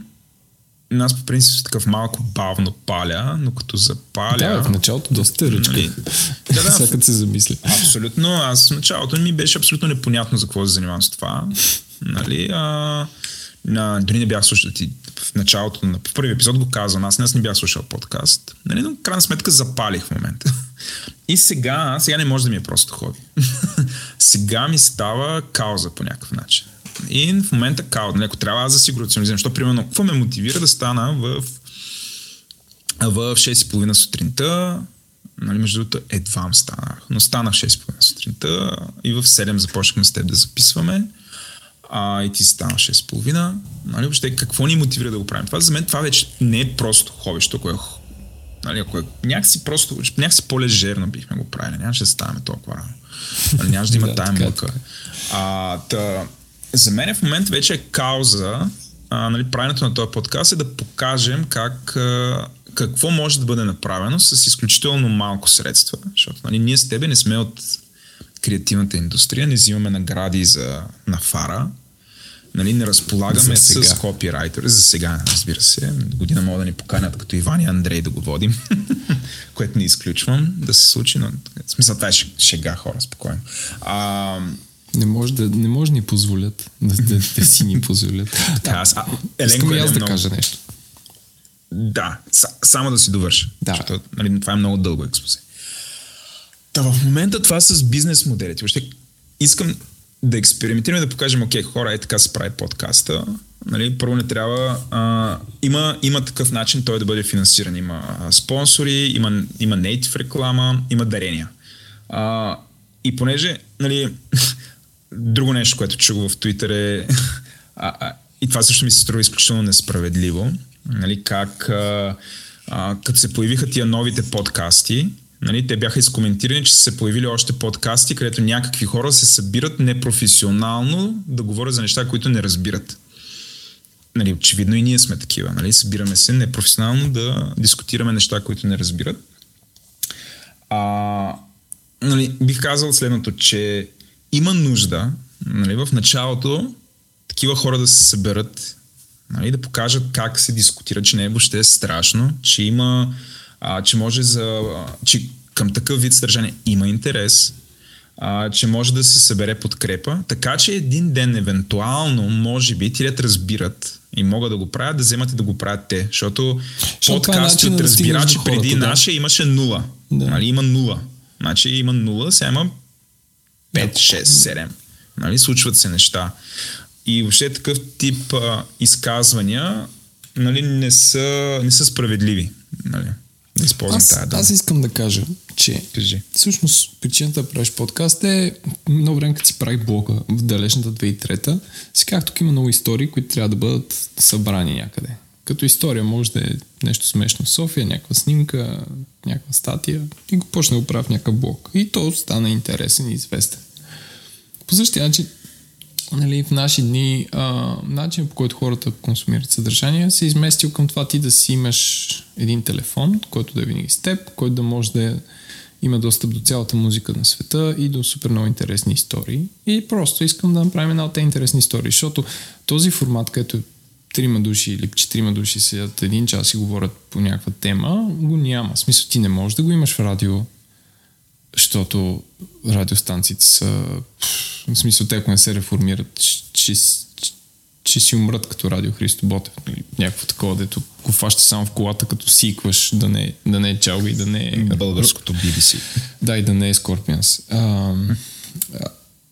аз по принцип такъв малко бавно паля, но като запаля... Да, в началото доста ръчка. Нали? Да, да. Сега се замисля. Абсолютно. Аз в началото ми беше абсолютно непонятно за какво се занимавам с това. Нали? А, на, дори не бях слушал ти в началото на в първи епизод го казвам, аз днес не бях слушал подкаст. Нали? Но крайна сметка запалих в момента. И сега, сега не може да ми е просто хоби. сега ми става кауза по някакъв начин. И в момента кауза. Нали, Ако трябва аз да си го защото примерно, какво ме мотивира да стана в в 6.30 сутринта, нали, между другото, едва станах, но станах в 6.30 сутринта и в 7 започнахме с теб да записваме. А, и ти си стана в 6.30. Нали, въобще, какво ни мотивира да го правим? Това за мен това вече не е просто хоби, защото ако е, нали, ако е някакси просто, някакси по-лежерно бихме го правили. Нямаше да ставаме толкова рано. Нали, нямаше да има тая е, мъка. А, та, за мен в момента вече е кауза а, нали, правенето на този подкаст е да покажем как, а, какво може да бъде направено с изключително малко средства. Защото нали, ние с тебе не сме от креативната индустрия, не взимаме награди за, на фара, нали, не разполагаме с копирайтер. За сега, разбира се. Година мога да ни поканят като Иван и Андрей да го водим, което не изключвам да се случи, но в смисъл това е шега хора, спокойно. А, Не може да, не може да ни позволят. Да, да, да си ни позволят. Така, аз, а, Искам и е аз да много- кажа нещо. Да, са, само да си довърша. Да. Защото, нали, това е много дълго експозе. Та в момента това с бизнес моделите. Въобще искам да експериментираме, да покажем, окей, хора, е така се прави подкаста. Нали, първо не трябва... А, има, има такъв начин той да бъде финансиран. Има а, спонсори, има, има native реклама, има дарения. А, и понеже, нали, друго нещо, което чух в Twitter е... А, а, и това също ми се струва изключително несправедливо. Нали, как а, а, като се появиха тия новите подкасти, нали, те бяха изкоментирани, че са се появили още подкасти, където някакви хора се събират непрофесионално да говорят за неща, които не разбират. Нали, очевидно и ние сме такива. Нали? Събираме се непрофесионално да дискутираме неща, които не разбират. А, нали, бих казал следното, че има нужда нали, в началото такива хора да се съберат, нали, да покажат как се дискутира, че не е въобще страшно, че има, а, че може за, а, че към такъв вид съдържание има интерес, а, че може да се събере подкрепа, така че един ден евентуално, може би, ти да разбират и могат да го правят, да вземат и да го правят те. Защото Защото е начинът от да разбирачи хората, преди да. нашия имаше нула. Да. Нали, има нула. Значи има нула, сега има 5, 6, 7. Нали, случват се неща. И въобще такъв тип а, изказвания нали, не, са, не са справедливи. Нали, да използвам Аз, тази дума. аз искам да кажа, че Кажи. всъщност причината да правиш подкаст е много време, като си правих блога в далечната 2003 си казах, тук има много истории, които трябва да бъдат събрани някъде. Като история може да е нещо смешно в София, някаква снимка, някаква статия и го почна да го правя в някакъв блог. И то стана интересен и известен. По същия начин, нали, в наши дни а, начин по който хората консумират съдържание се е изместил към това ти да си имаш един телефон, който да е винаги с теб, който да може да има достъп до цялата музика на света и до супер много интересни истории. И просто искам да направим една от тези интересни истории, защото този формат, където трима души или четирима души седят един час и говорят по някаква тема, го няма. В смисъл, ти не можеш да го имаш в радио, защото радиостанциите са... В смисъл, те ако не се реформират, че, че, че си умрат като радио Христо Ботев. Или някакво такова, дето го фаща само в колата, като сикваш, да не, да не е чалга и да не е... Българското BBC. Да, и да не е. А,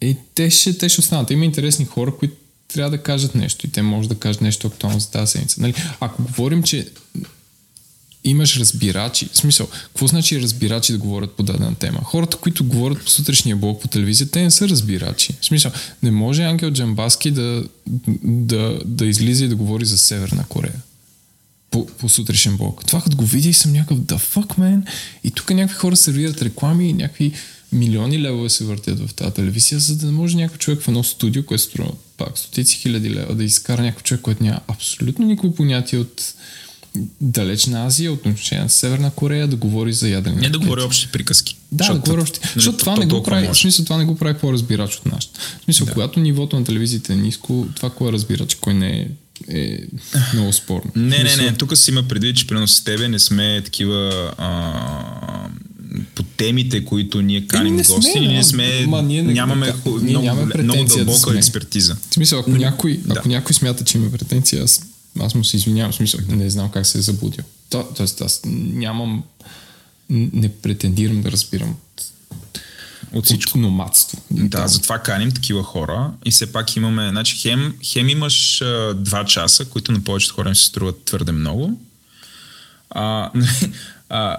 и те ще, те ще останат. Има интересни хора, които трябва да кажат нещо и те може да кажат нещо актуално за тази седмица. Нали? Ако говорим, че имаш разбирачи, в смисъл, какво значи разбирачи да говорят по дадена тема? Хората, които говорят по сутрешния блок по телевизията, те не са разбирачи. В смисъл, не може Ангел Джамбаски да, да, да излиза и да говори за Северна Корея по, по сутрешен блок. Това като го видя и съм някакъв the fuck, man? И тук някакви хора сервират реклами и някакви милиони левове се въртят в тази телевизия, за да може някой човек в едно студио, което струва пак стотици хиляди лева, да изкара някой човек, който няма абсолютно никакво понятие от далечна Азия, от отношение с Северна Корея, да говори за ядрени. Не да говори общи приказки. Да, да говори общи. Защото това не го прави, в смисъл, това не го прави по-разбирач от нас. В смисъл, да. когато нивото на телевизията е ниско, това кой е разбирач, кой не е е много спорно. Не, не, не. Тук си има предвид, че примерно с тебе не сме такива а, по темите, които ние каним не гости, сме, ние сме, ма, ние не, нямаме ние много, нямаме много да дълбока сме. експертиза. В смисъл, ако, някой, да. ако някой смята, че има претенция, аз, аз му се извинявам. В смисъл, не знам как се е забудил. То, тоест, аз нямам, не претендирам да разбирам от, всичко. от номадство. Да, затова каним такива хора и все пак имаме, значи хем, хем имаш а, два часа, които на повечето хора им се струват твърде много. А, а,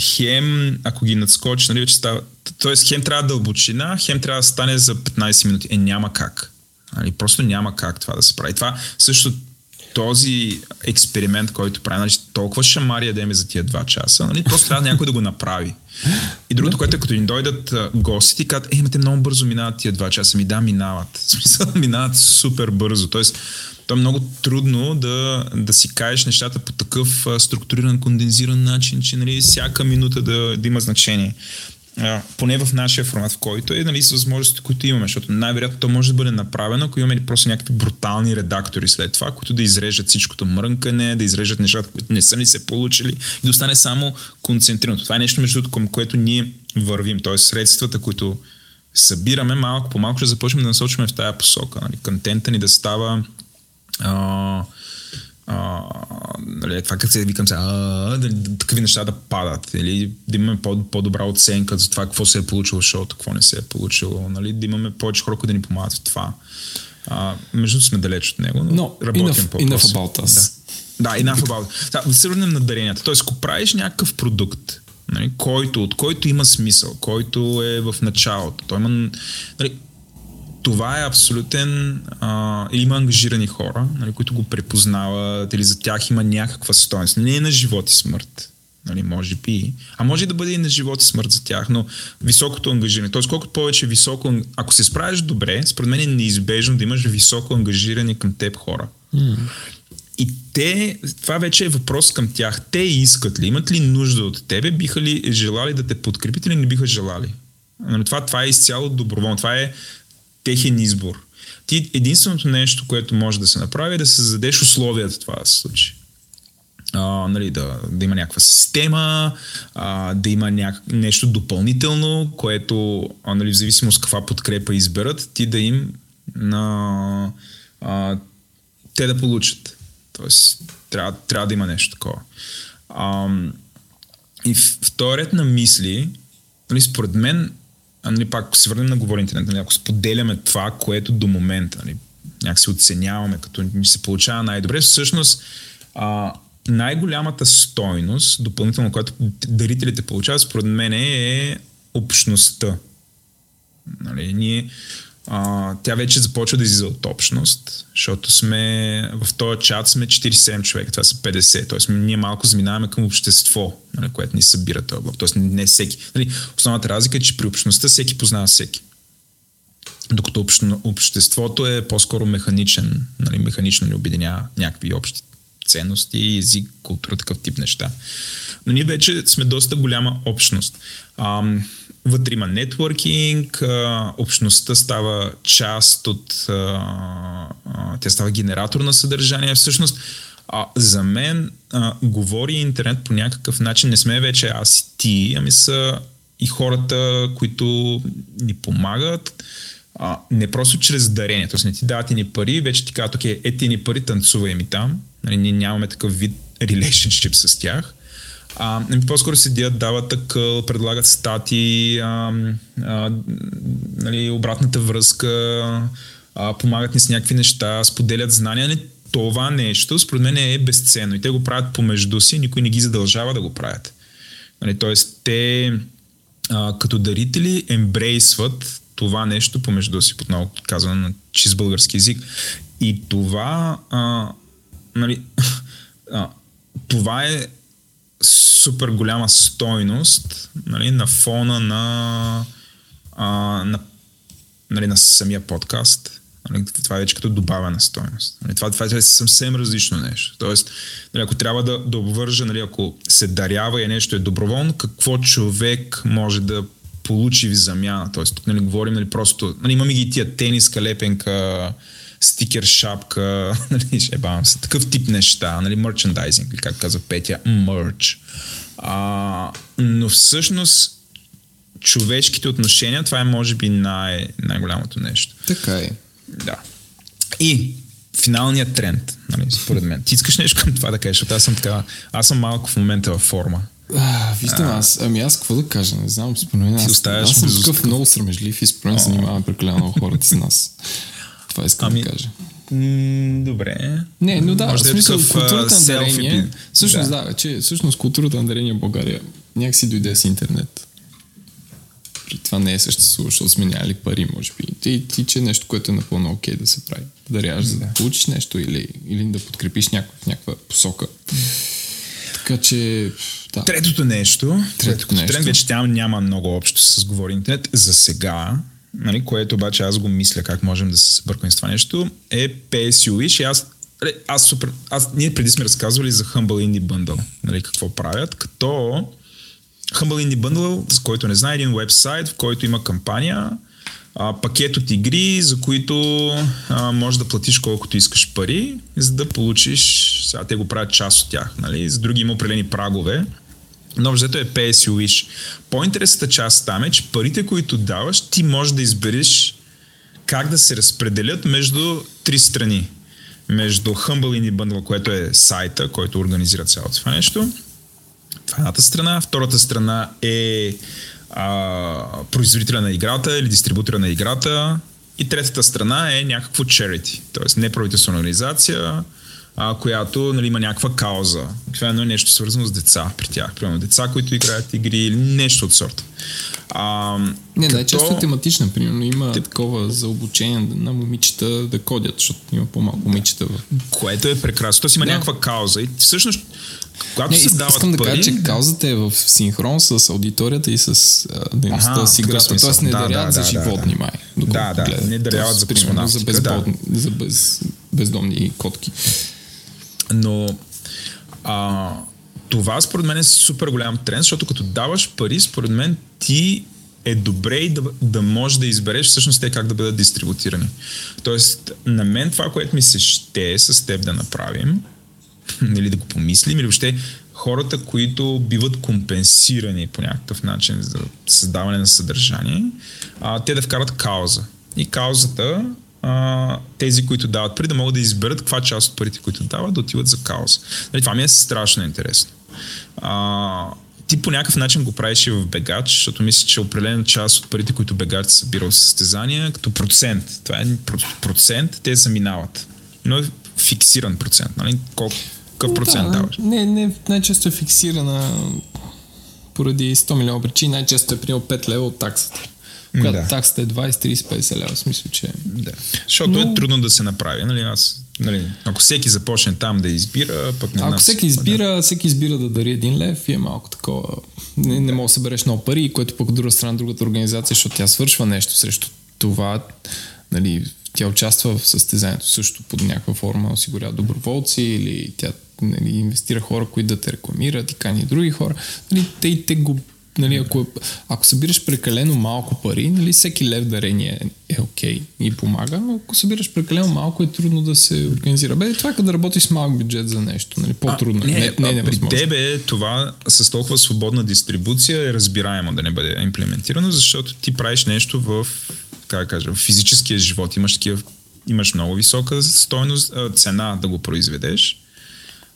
хем, ако ги надскочиш, нали, вече става, т.е. хем трябва дълбочина, хем трябва да стане за 15 минути. Е, няма как. Нали, просто няма как това да се прави. Това също този експеримент, който прави, нали, толкова шамария да има за тия два часа, нали, просто трябва някой да го направи. И другото, което е, като ни дойдат гостите казват, е, имате много бързо минават тия два часа. Ми да, минават. В смисъл, минават супер бързо. Тоест, то е много трудно да, да си кажеш нещата по такъв структуриран, кондензиран начин, че нали, всяка минута да, да има значение. Поне в нашия формат, в който е, нали, с възможностите, които имаме, защото най-вероятно то може да бъде направено, ако имаме просто някакви брутални редактори след това, които да изрежат всичкото мрънкане, да изрежат нещата, които не са ни се получили и да остане само концентрирано. Това е нещо, между към което ние вървим, т.е. средствата, които събираме малко по малко, ще започнем да насочваме в тая посока. Нали. Контента ни да става а, а, нали, това как се викам сега, а, такива неща да падат, или да имаме по, по-добра оценка за това какво се е получило шоуто, какво не се е получило, нали, да имаме повече хора, които да ни помагат в това. А, между сме далеч от него, но, Но работим enough, по enough about us. Да, да enough about us. Да, да се върнем на даренията. Тоест, ако правиш някакъв продукт, нали, който, от който има смисъл, който е в началото, той има, нали, това е абсолютен. А, има ангажирани хора, нали, които го препознават, или за тях има някаква стоеност. Не е на живот и смърт. Нали, може би. А може да бъде и на живот и смърт за тях, но високото ангажиране. Тоест, колкото повече високо. Ако се справиш добре, според мен е неизбежно да имаш високо ангажирани към теб хора. Mm. И те, това вече е въпрос към тях. Те искат ли, имат ли нужда от тебе, биха ли желали да те подкрепят или не биха желали? Но това, това е изцяло доброволно. Това е техен избор. Ти единственото нещо, което може да се направи е да се създадеш условията това да се случи. А, нали, да, да има някаква система, а, да има няк... нещо допълнително, което, а, нали, в зависимост каква подкрепа изберат, ти да им на, а, те да получат. Тоест, трябва, трябва да има нещо такова. А, и вторият на мисли, нали, според мен, а, нали, пак, ако се върнем на говори интернет, нали, ако споделяме това, което до момента нали, някак се оценяваме, като ни се получава най-добре, всъщност а, най-голямата стойност, допълнително, която дарителите получават, според мен е общността. Нали, ние, а, тя вече започва да излиза от общност, защото сме в този чат сме 47 човека, това са 50, т.е. ние малко заминаваме към общество, нали, което ни събира този блок, т.е. не всеки. Нали, основната разлика е, че при общността всеки познава всеки. Докато обществото е по-скоро механичен, нали, механично ни обединява някакви общи ценности, език, култура, такъв тип неща. Но ние вече сме доста голяма общност. Ам, вътре има нетворкинг, общността става част от... Тя става генератор на съдържание. Всъщност, а, за мен а, говори интернет по някакъв начин. Не сме вече аз и ти, ами са и хората, които ни помагат. А, не просто чрез дарение. Тоест не ти дават и ни пари, вече ти казват, окей, ети ни пари, танцувай ми там. Нали, ние нямаме такъв вид relationship с тях. А, ами по-скоро седят, дават такъв, предлагат стати, а, а, нали, обратната връзка, а, помагат ни с някакви неща, споделят знания. Нали, това нещо, според мен, е безценно и те го правят помежду си, никой не ги задължава да го правят. Нали, тоест, те а, като дарители ембрейсват това нещо помежду си, отново казвам на чист български язик. И това, а, нали, а, това е супер голяма стойност нали, на фона на, а, на, нали, на самия подкаст. Нали, това е вече като добавена стойност. Нали, това, това е съвсем различно нещо. Тоест, нали, ако трябва да, да обвържа, нали, ако се дарява и нещо е доброволно, какво човек може да получи в замяна. Тоест, тук нали, говорим нали, просто, нали, имаме ги тия тениска, лепенка, стикер, шапка, нали, шебавам се, такъв тип неща, нали, мерчендайзинг, как каза Петя, мерч. А, но всъщност човешките отношения, това е може би най- най-голямото нещо. Така е. Да. И финалният тренд, нали, според мен. Ти искаш нещо към това да кажеш, защото аз съм така, аз съм малко в момента във форма. А, вижте, аз, ами аз какво да кажа, не знам, според мен. Аз, аз съм такъв много срамежлив и според мен занимавам прекалено много хората с нас. Това искам ами, да кажа. М- добре. Не, но да, Може в е смисъл, такъв, културата на дарение, всъщност да. да, че всъщност културата на дарение в България някакси дойде с интернет. При това не е съществувало, защото сме нямали пари, може би. Ти, ти че е нещо, което е напълно окей okay да се прави. Да даряваш, да. за да получиш нещо или, или да подкрепиш някаква, някаква посока. Така че... Да. Третото нещо, третото нещо. тренд вече тя няма много общо с говори интернет. За сега, нали, което обаче аз го мисля как можем да се събъркаме с това нещо, е PSU. И аз, нали, аз супер, аз, ние преди сме разказвали за Humble Indie Bundle, нали, какво правят, като Humble Indie Bundle, с който не знае, един вебсайт, в който има кампания, а, пакет от игри, за които а, можеш да платиш колкото искаш пари, за да получиш, сега те го правят част от тях, нали? за други има определени прагове, но взето е Pay as you wish. По-интересната част там е, че парите, които даваш, ти можеш да избереш как да се разпределят между три страни. Между Humble Indie Bundle, което е сайта, който организира цялото това нещо. Това е едната страна. Втората страна е а, производителя на играта или дистрибутора на играта. И третата страна е някакво charity, т.е. неправителствена организация, а, която нали, има някаква кауза. Това е нещо свързано с деца при тях. Примерно деца, които играят игри или нещо от сорта. А, не, като... най-често е тематична, примерно има Те... такова за обучение на момичета да кодят, защото има по-малко момичета. В... Което е прекрасно. Тоест има да. някаква кауза. И всъщност когато не, се дават искам пари... да кажа, че каузата е в синхрон с аудиторията и с дейността с играта. Тоест не да, даряват да, за да, животни, да, май. Да, да, не даряват за космонавтика. За, безбодни, да. за без, бездомни котки. Но а, това според мен е супер голям тренд, защото като даваш пари, според мен ти е добре и да, да можеш да избереш всъщност те как да бъдат дистрибутирани. Тоест, на мен това, което ми се ще с теб да направим, или да го помислим, или въобще хората, които биват компенсирани по някакъв начин за създаване на съдържание, а, те да вкарат кауза. И каузата, а, тези, които дават пари, да могат да изберат каква част от парите, които дават, да отиват за кауза. Нали, това ми е страшно интересно. А, ти по някакъв начин го правиш и в Бегач, защото мисля, че определена част от парите, които Бегач събира от състезания, като процент, това е процент, те заминават. Но е фиксиран процент, нали? Колко какъв процент да, даваш? Не, не, най-често е фиксирана поради 100 милиона причини. Най-често е приел 5 лева от таксата. Когато Да. таксата е 20, 30, 50 лева, смисъл, че... Да. Защото Но- е трудно да се направи. Нали? Аз, нали, ако всеки започне там да избира, пък не Ако нас- всеки избира, всеки избира да дари един лев и е малко такова. Не, не мога да събереш много пари, което пък от друга страна другата организация, защото тя свършва нещо срещу това. Нали, тя участва в състезанието също под някаква форма, осигурява доброволци или тя нали, инвестира хора, които да те рекламират и кани други хора. Нали, те и те го Нали, ако, ако събираш прекалено малко пари, нали, всеки лев дарение е, е окей и помага, но ако събираш прекалено малко е трудно да се организира. Бе, това е като да работиш с малък бюджет за нещо. Нали, по-трудно. е. А, не, не, не, не, е при тебе това с толкова свободна дистрибуция е разбираемо да не бъде имплементирано, защото ти правиш нещо в, как да кажа, в физическия живот. Имаш, такива, имаш много висока стойност, цена да го произведеш.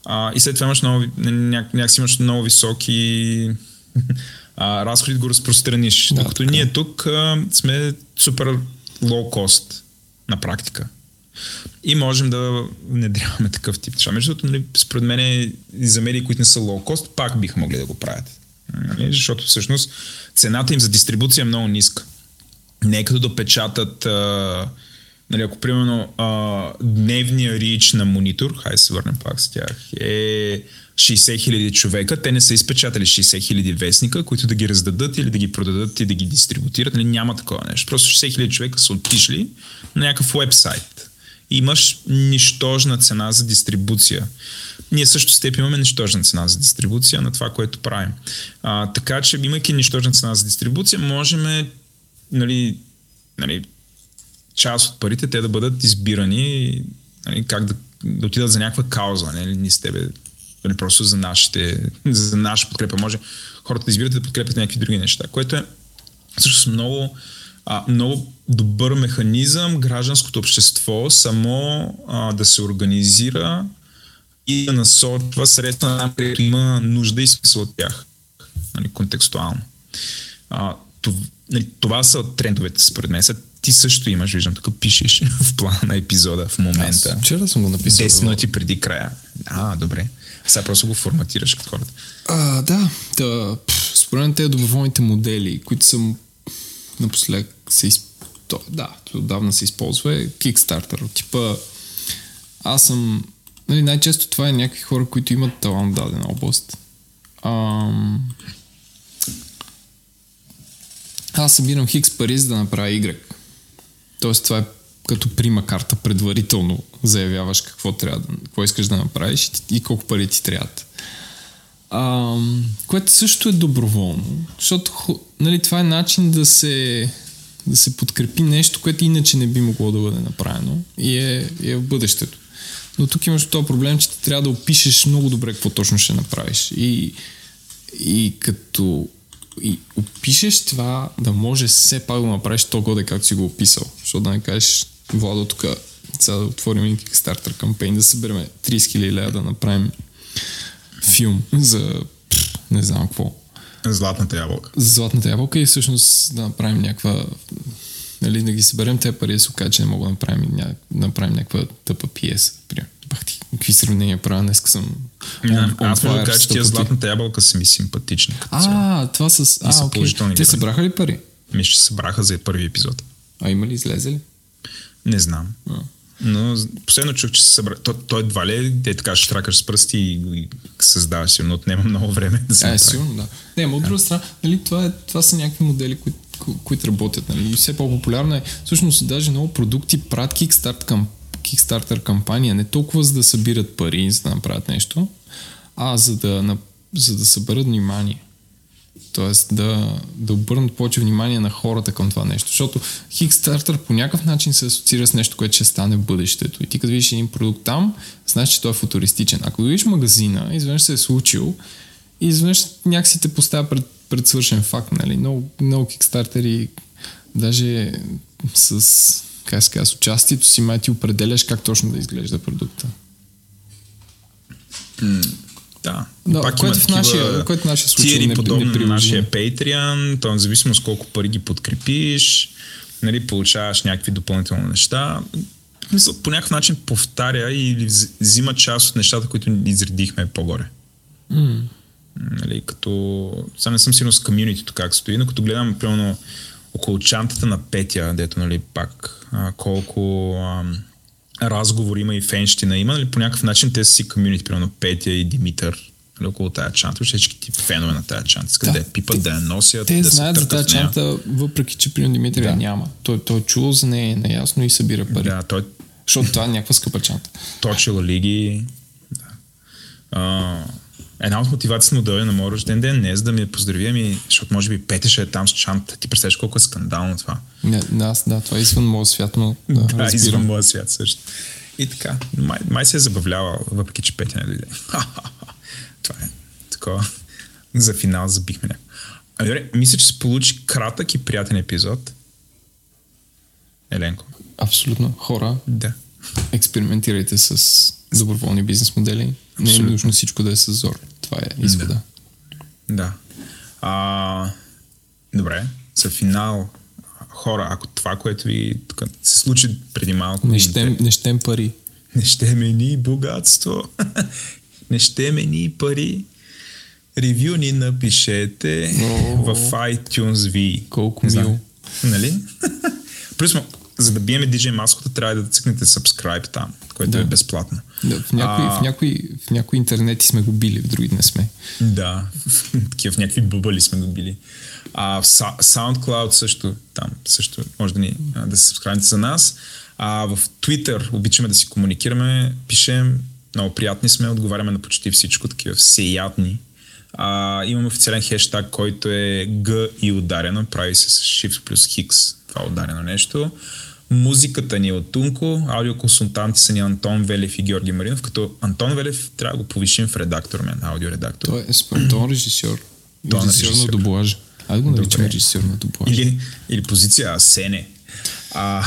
А, и след това имаш много, ня, някакси имаш много високи а, разходи да го разпространиш. Да, Докато така ние тук а, сме супер лоу кост на практика. И можем да внедряваме такъв тип неща. Между другото, нали, според мен и за медии, които не са лоу кост, пак биха могли да го правят. Нали? Защото всъщност цената им за дистрибуция е много ниска. Не е като да печатат а, нали, ако примерно а, дневния рич на монитор, хай се върнем пак с тях, е 60 хиляди човека, те не са изпечатали 60 хиляди вестника, които да ги раздадат или да ги продадат и да ги дистрибутират. Нали, няма такова нещо. Просто 60 хиляди човека са отишли на някакъв вебсайт. Имаш нищожна цена за дистрибуция. Ние също с теб имаме нищожна цена за дистрибуция на това, което правим. А, така че, имайки нищожна цена за дистрибуция, можем нали, нали, част от парите те да бъдат избирани нали, как да, да отидат за някаква кауза, нали, ни с тебе, нали, просто за, нашите, за наша подкрепа. Може хората да избират да подкрепят някакви други неща, което е всъщност много, а, много добър механизъм гражданското общество само а, да се организира и да насочва средства там, където има нужда и смисъл от тях. Нали, контекстуално. А, това, нали, това са трендовете според мен. Сега ти също имаш, виждам, тук пишеш в плана на епизода в момента. Аз вчера съм го написал. 10 минути преди края. А, добре. Сега просто го форматираш като хората. А, да, да пф, според мен те доброволните модели, които са напоследък се изп... То, да, отдавна се използва е Kickstarter. Типа, аз съм... Нали, най-често това е някакви хора, които имат талант в дадена област. Ам... Аз събирам хикс пари, за да направя Y. Тоест това е като прима карта предварително заявяваш какво, трябва, какво искаш да направиш и, колко пари ти трябват. Което също е доброволно, защото нали, това е начин да се, да се подкрепи нещо, което иначе не би могло да бъде направено и е, е в бъдещето. Но тук имаш този проблем, че ти трябва да опишеш много добре какво точно ще направиш. И, и като и опишеш това, да може все пак да направиш толкова, както си го описал. Защото да не кажеш, Владо, тук сега да отворим един Kickstarter кампейн, да съберем 30 000 лева да направим филм за не знам какво. Златната ябълка. За златната ябълка и всъщност да направим някаква нали, да ги съберем тези пари, да се окаже, че не мога да направим, ня... да направим някаква тъпа пиеса. Бах ти, какви сравнения правя, днес съм On аз мога да fire кажа, че тия златната ябълка са ми симпатични. А, това с... А, са положителни Те събраха ли пари? Ми ще се събраха за първи епизод. А има ли излезе ли? Не знам. А. Но последно чух, че се събра. То, той едва ли е, те така ще тракаш с пръсти и, и създаваш сигурно отнема много време да се Е, направи. сигурно, да. Не, ама от друга страна, нали, това, е, това са някакви модели, които, ко- които работят. Нали, и все по-популярно е. Всъщност, даже много продукти правят Kickstarter, кам, Kickstarter кампания, не толкова за да събират пари, за да направят нещо, а за да, за да съберат внимание. Тоест да, да обърнат повече внимание на хората към това нещо. Защото Kickstarter по някакъв начин се асоциира с нещо, което ще стане в бъдещето. И ти като видиш един продукт там, знаеш, че той е футуристичен. Ако видиш магазина, изведнъж се е случил и изведнъж някакси те поставя пред, пред свършен факт. Нали? Много, много Kickstarter даже с, как се казва, с участието си май ти определяш как точно да изглежда продукта. Да. Да, Пак което има в нашия- което в нашия случай тиери, не- подобно на неприложимо. нашия Patreon, то в зависимост колко пари ги подкрепиш, нали, получаваш някакви допълнителни неща. по някакъв начин повтаря или вз- взима част от нещата, които изредихме по-горе. Mm. Нали, като... Сега не съм сигурен с комьюнитито как стои, но като гледам, примерно, около чантата на Петя, дето, нали, пак а, колко ам, разговори има и фенщина има, нали, по някакъв начин те са си комьюнити, примерно Петя и Димитър, нали, около тая чанта, всички ти фенове на тая чанта, искат да, Да. я пипат, да я носят, Те да знаят за тази нея. чанта, въпреки че при Димитрия Да. няма. Той, той е чул за нея, е наясно и събира пари. Да, той Защото това е някаква скъпа чанта. точил лиги. Да. А, една от мотивациите му да дойде на моят рожден ден не е за да ми поздрави, ами, защото може би Петя ще е там с чанта. Ти представяш колко е скандално това. Не, не, аз, да, това е извън моят свят, но да, Да, извън разбирам. моя свят също. И така, май, май се е забавлявал, въпреки че Петя не дойде. това е такова. За финал забихме някакво. Ами добре, мисля, че се получи кратък и приятен епизод. Еленко. Абсолютно. Хора, Да. експериментирайте с доброволни бизнес модели. Не е нужно всичко да е с зор. Това е извода. Да. А, добре, за финал, хора, ако това, което ви тук се случи преди малко, Не ви щем, не щем пари. не ще мени богатство, не ще мени пари, ревю ни напишете в iTunes V. Колко мило. Нали? Плюс, за да биеме DJ маската, трябва да цъкнете subscribe там, което Да. е безплатно. Да, в, някои, А, в, някои, в някои интернети сме го били, в други не сме. Да, такива в някакви бъбали сме го били. А в SoundCloud също, там също може да, ни, да се сабскрайбнете за нас. А в Twitter обичаме да си комуникираме, пишем, много приятни сме, отговаряме на почти всичко, такива всеядни. А, имаме официален хештаг, който е Г и ударено, прави се с Shift плюс Хикс, това ударено нещо. Музиката ни е от Тунко, аудиоконсултанти са ни Антон Велев и Георги Маринов, като Антон Велев трябва да го повишим в редактор, мен, аудиоредактор. Той е според тон режисьор. Тон режисьор на режисьор. дублажа. Айде го наричаме Добре. режисьор на дублажа. Или, или позиция Асене. А,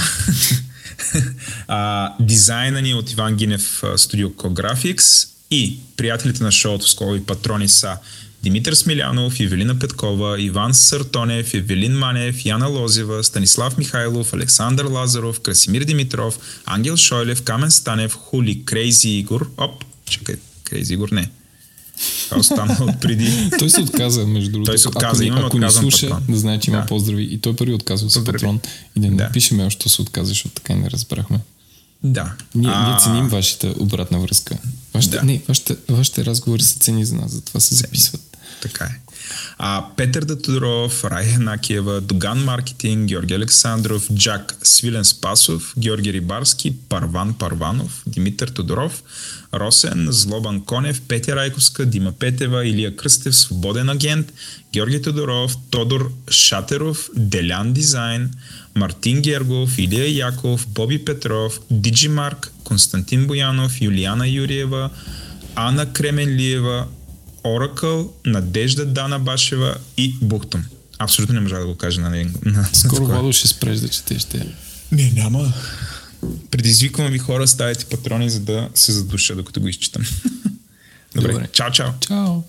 а, дизайна ни е от Иван Гинев а, Studio Co Graphics и приятелите на шоуто с и патрони са Димитър Смилянов, Евелина Петкова, Иван Сартонев, Евелин Манев, Яна Лозева, Станислав Михайлов, Александър Лазаров, Красимир Димитров, Ангел Шойлев, Камен Станев, Хули, Крейзи Игор. Оп, чакай, Крейзи Игор не. Това е останало от преди. Той се отказа, между другото. Той се Ако отказа, ни- имаме Ако отказан слуша, патрон. да знае, че има Да. поздрави. И той първи отказва с Поздрави. патрон. И да не Да. напишеме още, се отказа, защото така и не разбрахме. Да. Ние, А, ние ценим вашата обратна връзка. Вашите, Да. Не, вашите, вашите разговори са цени за нас, затова се записват. Така е. А, Петър Датуров, Райя Накиева, Доган Маркетинг, Георги Александров, Джак Свилен Спасов, Георги Рибарски, Парван Парванов, Димитър Тодоров, Росен, Злобан Конев, Петя Райковска, Дима Петева, Илия Кръстев, Свободен агент, Георги Тодоров, Тодор Шатеров, Делян Дизайн, Мартин Гергов, Илия Яков, Боби Петров, Диджимарк, Константин Боянов, Юлиана Юриева, Ана Кременлиева, Оракъл, Надежда Дана Башева и Бухтом. Абсолютно не можа да го кажа на, на Скоро такова. Владо ще спреш да чете ще. Не, няма. Предизвиквам ви хора, ставите патрони, за да се задуша, докато го изчитам. Добре. Добре. Чао, чао. Чао!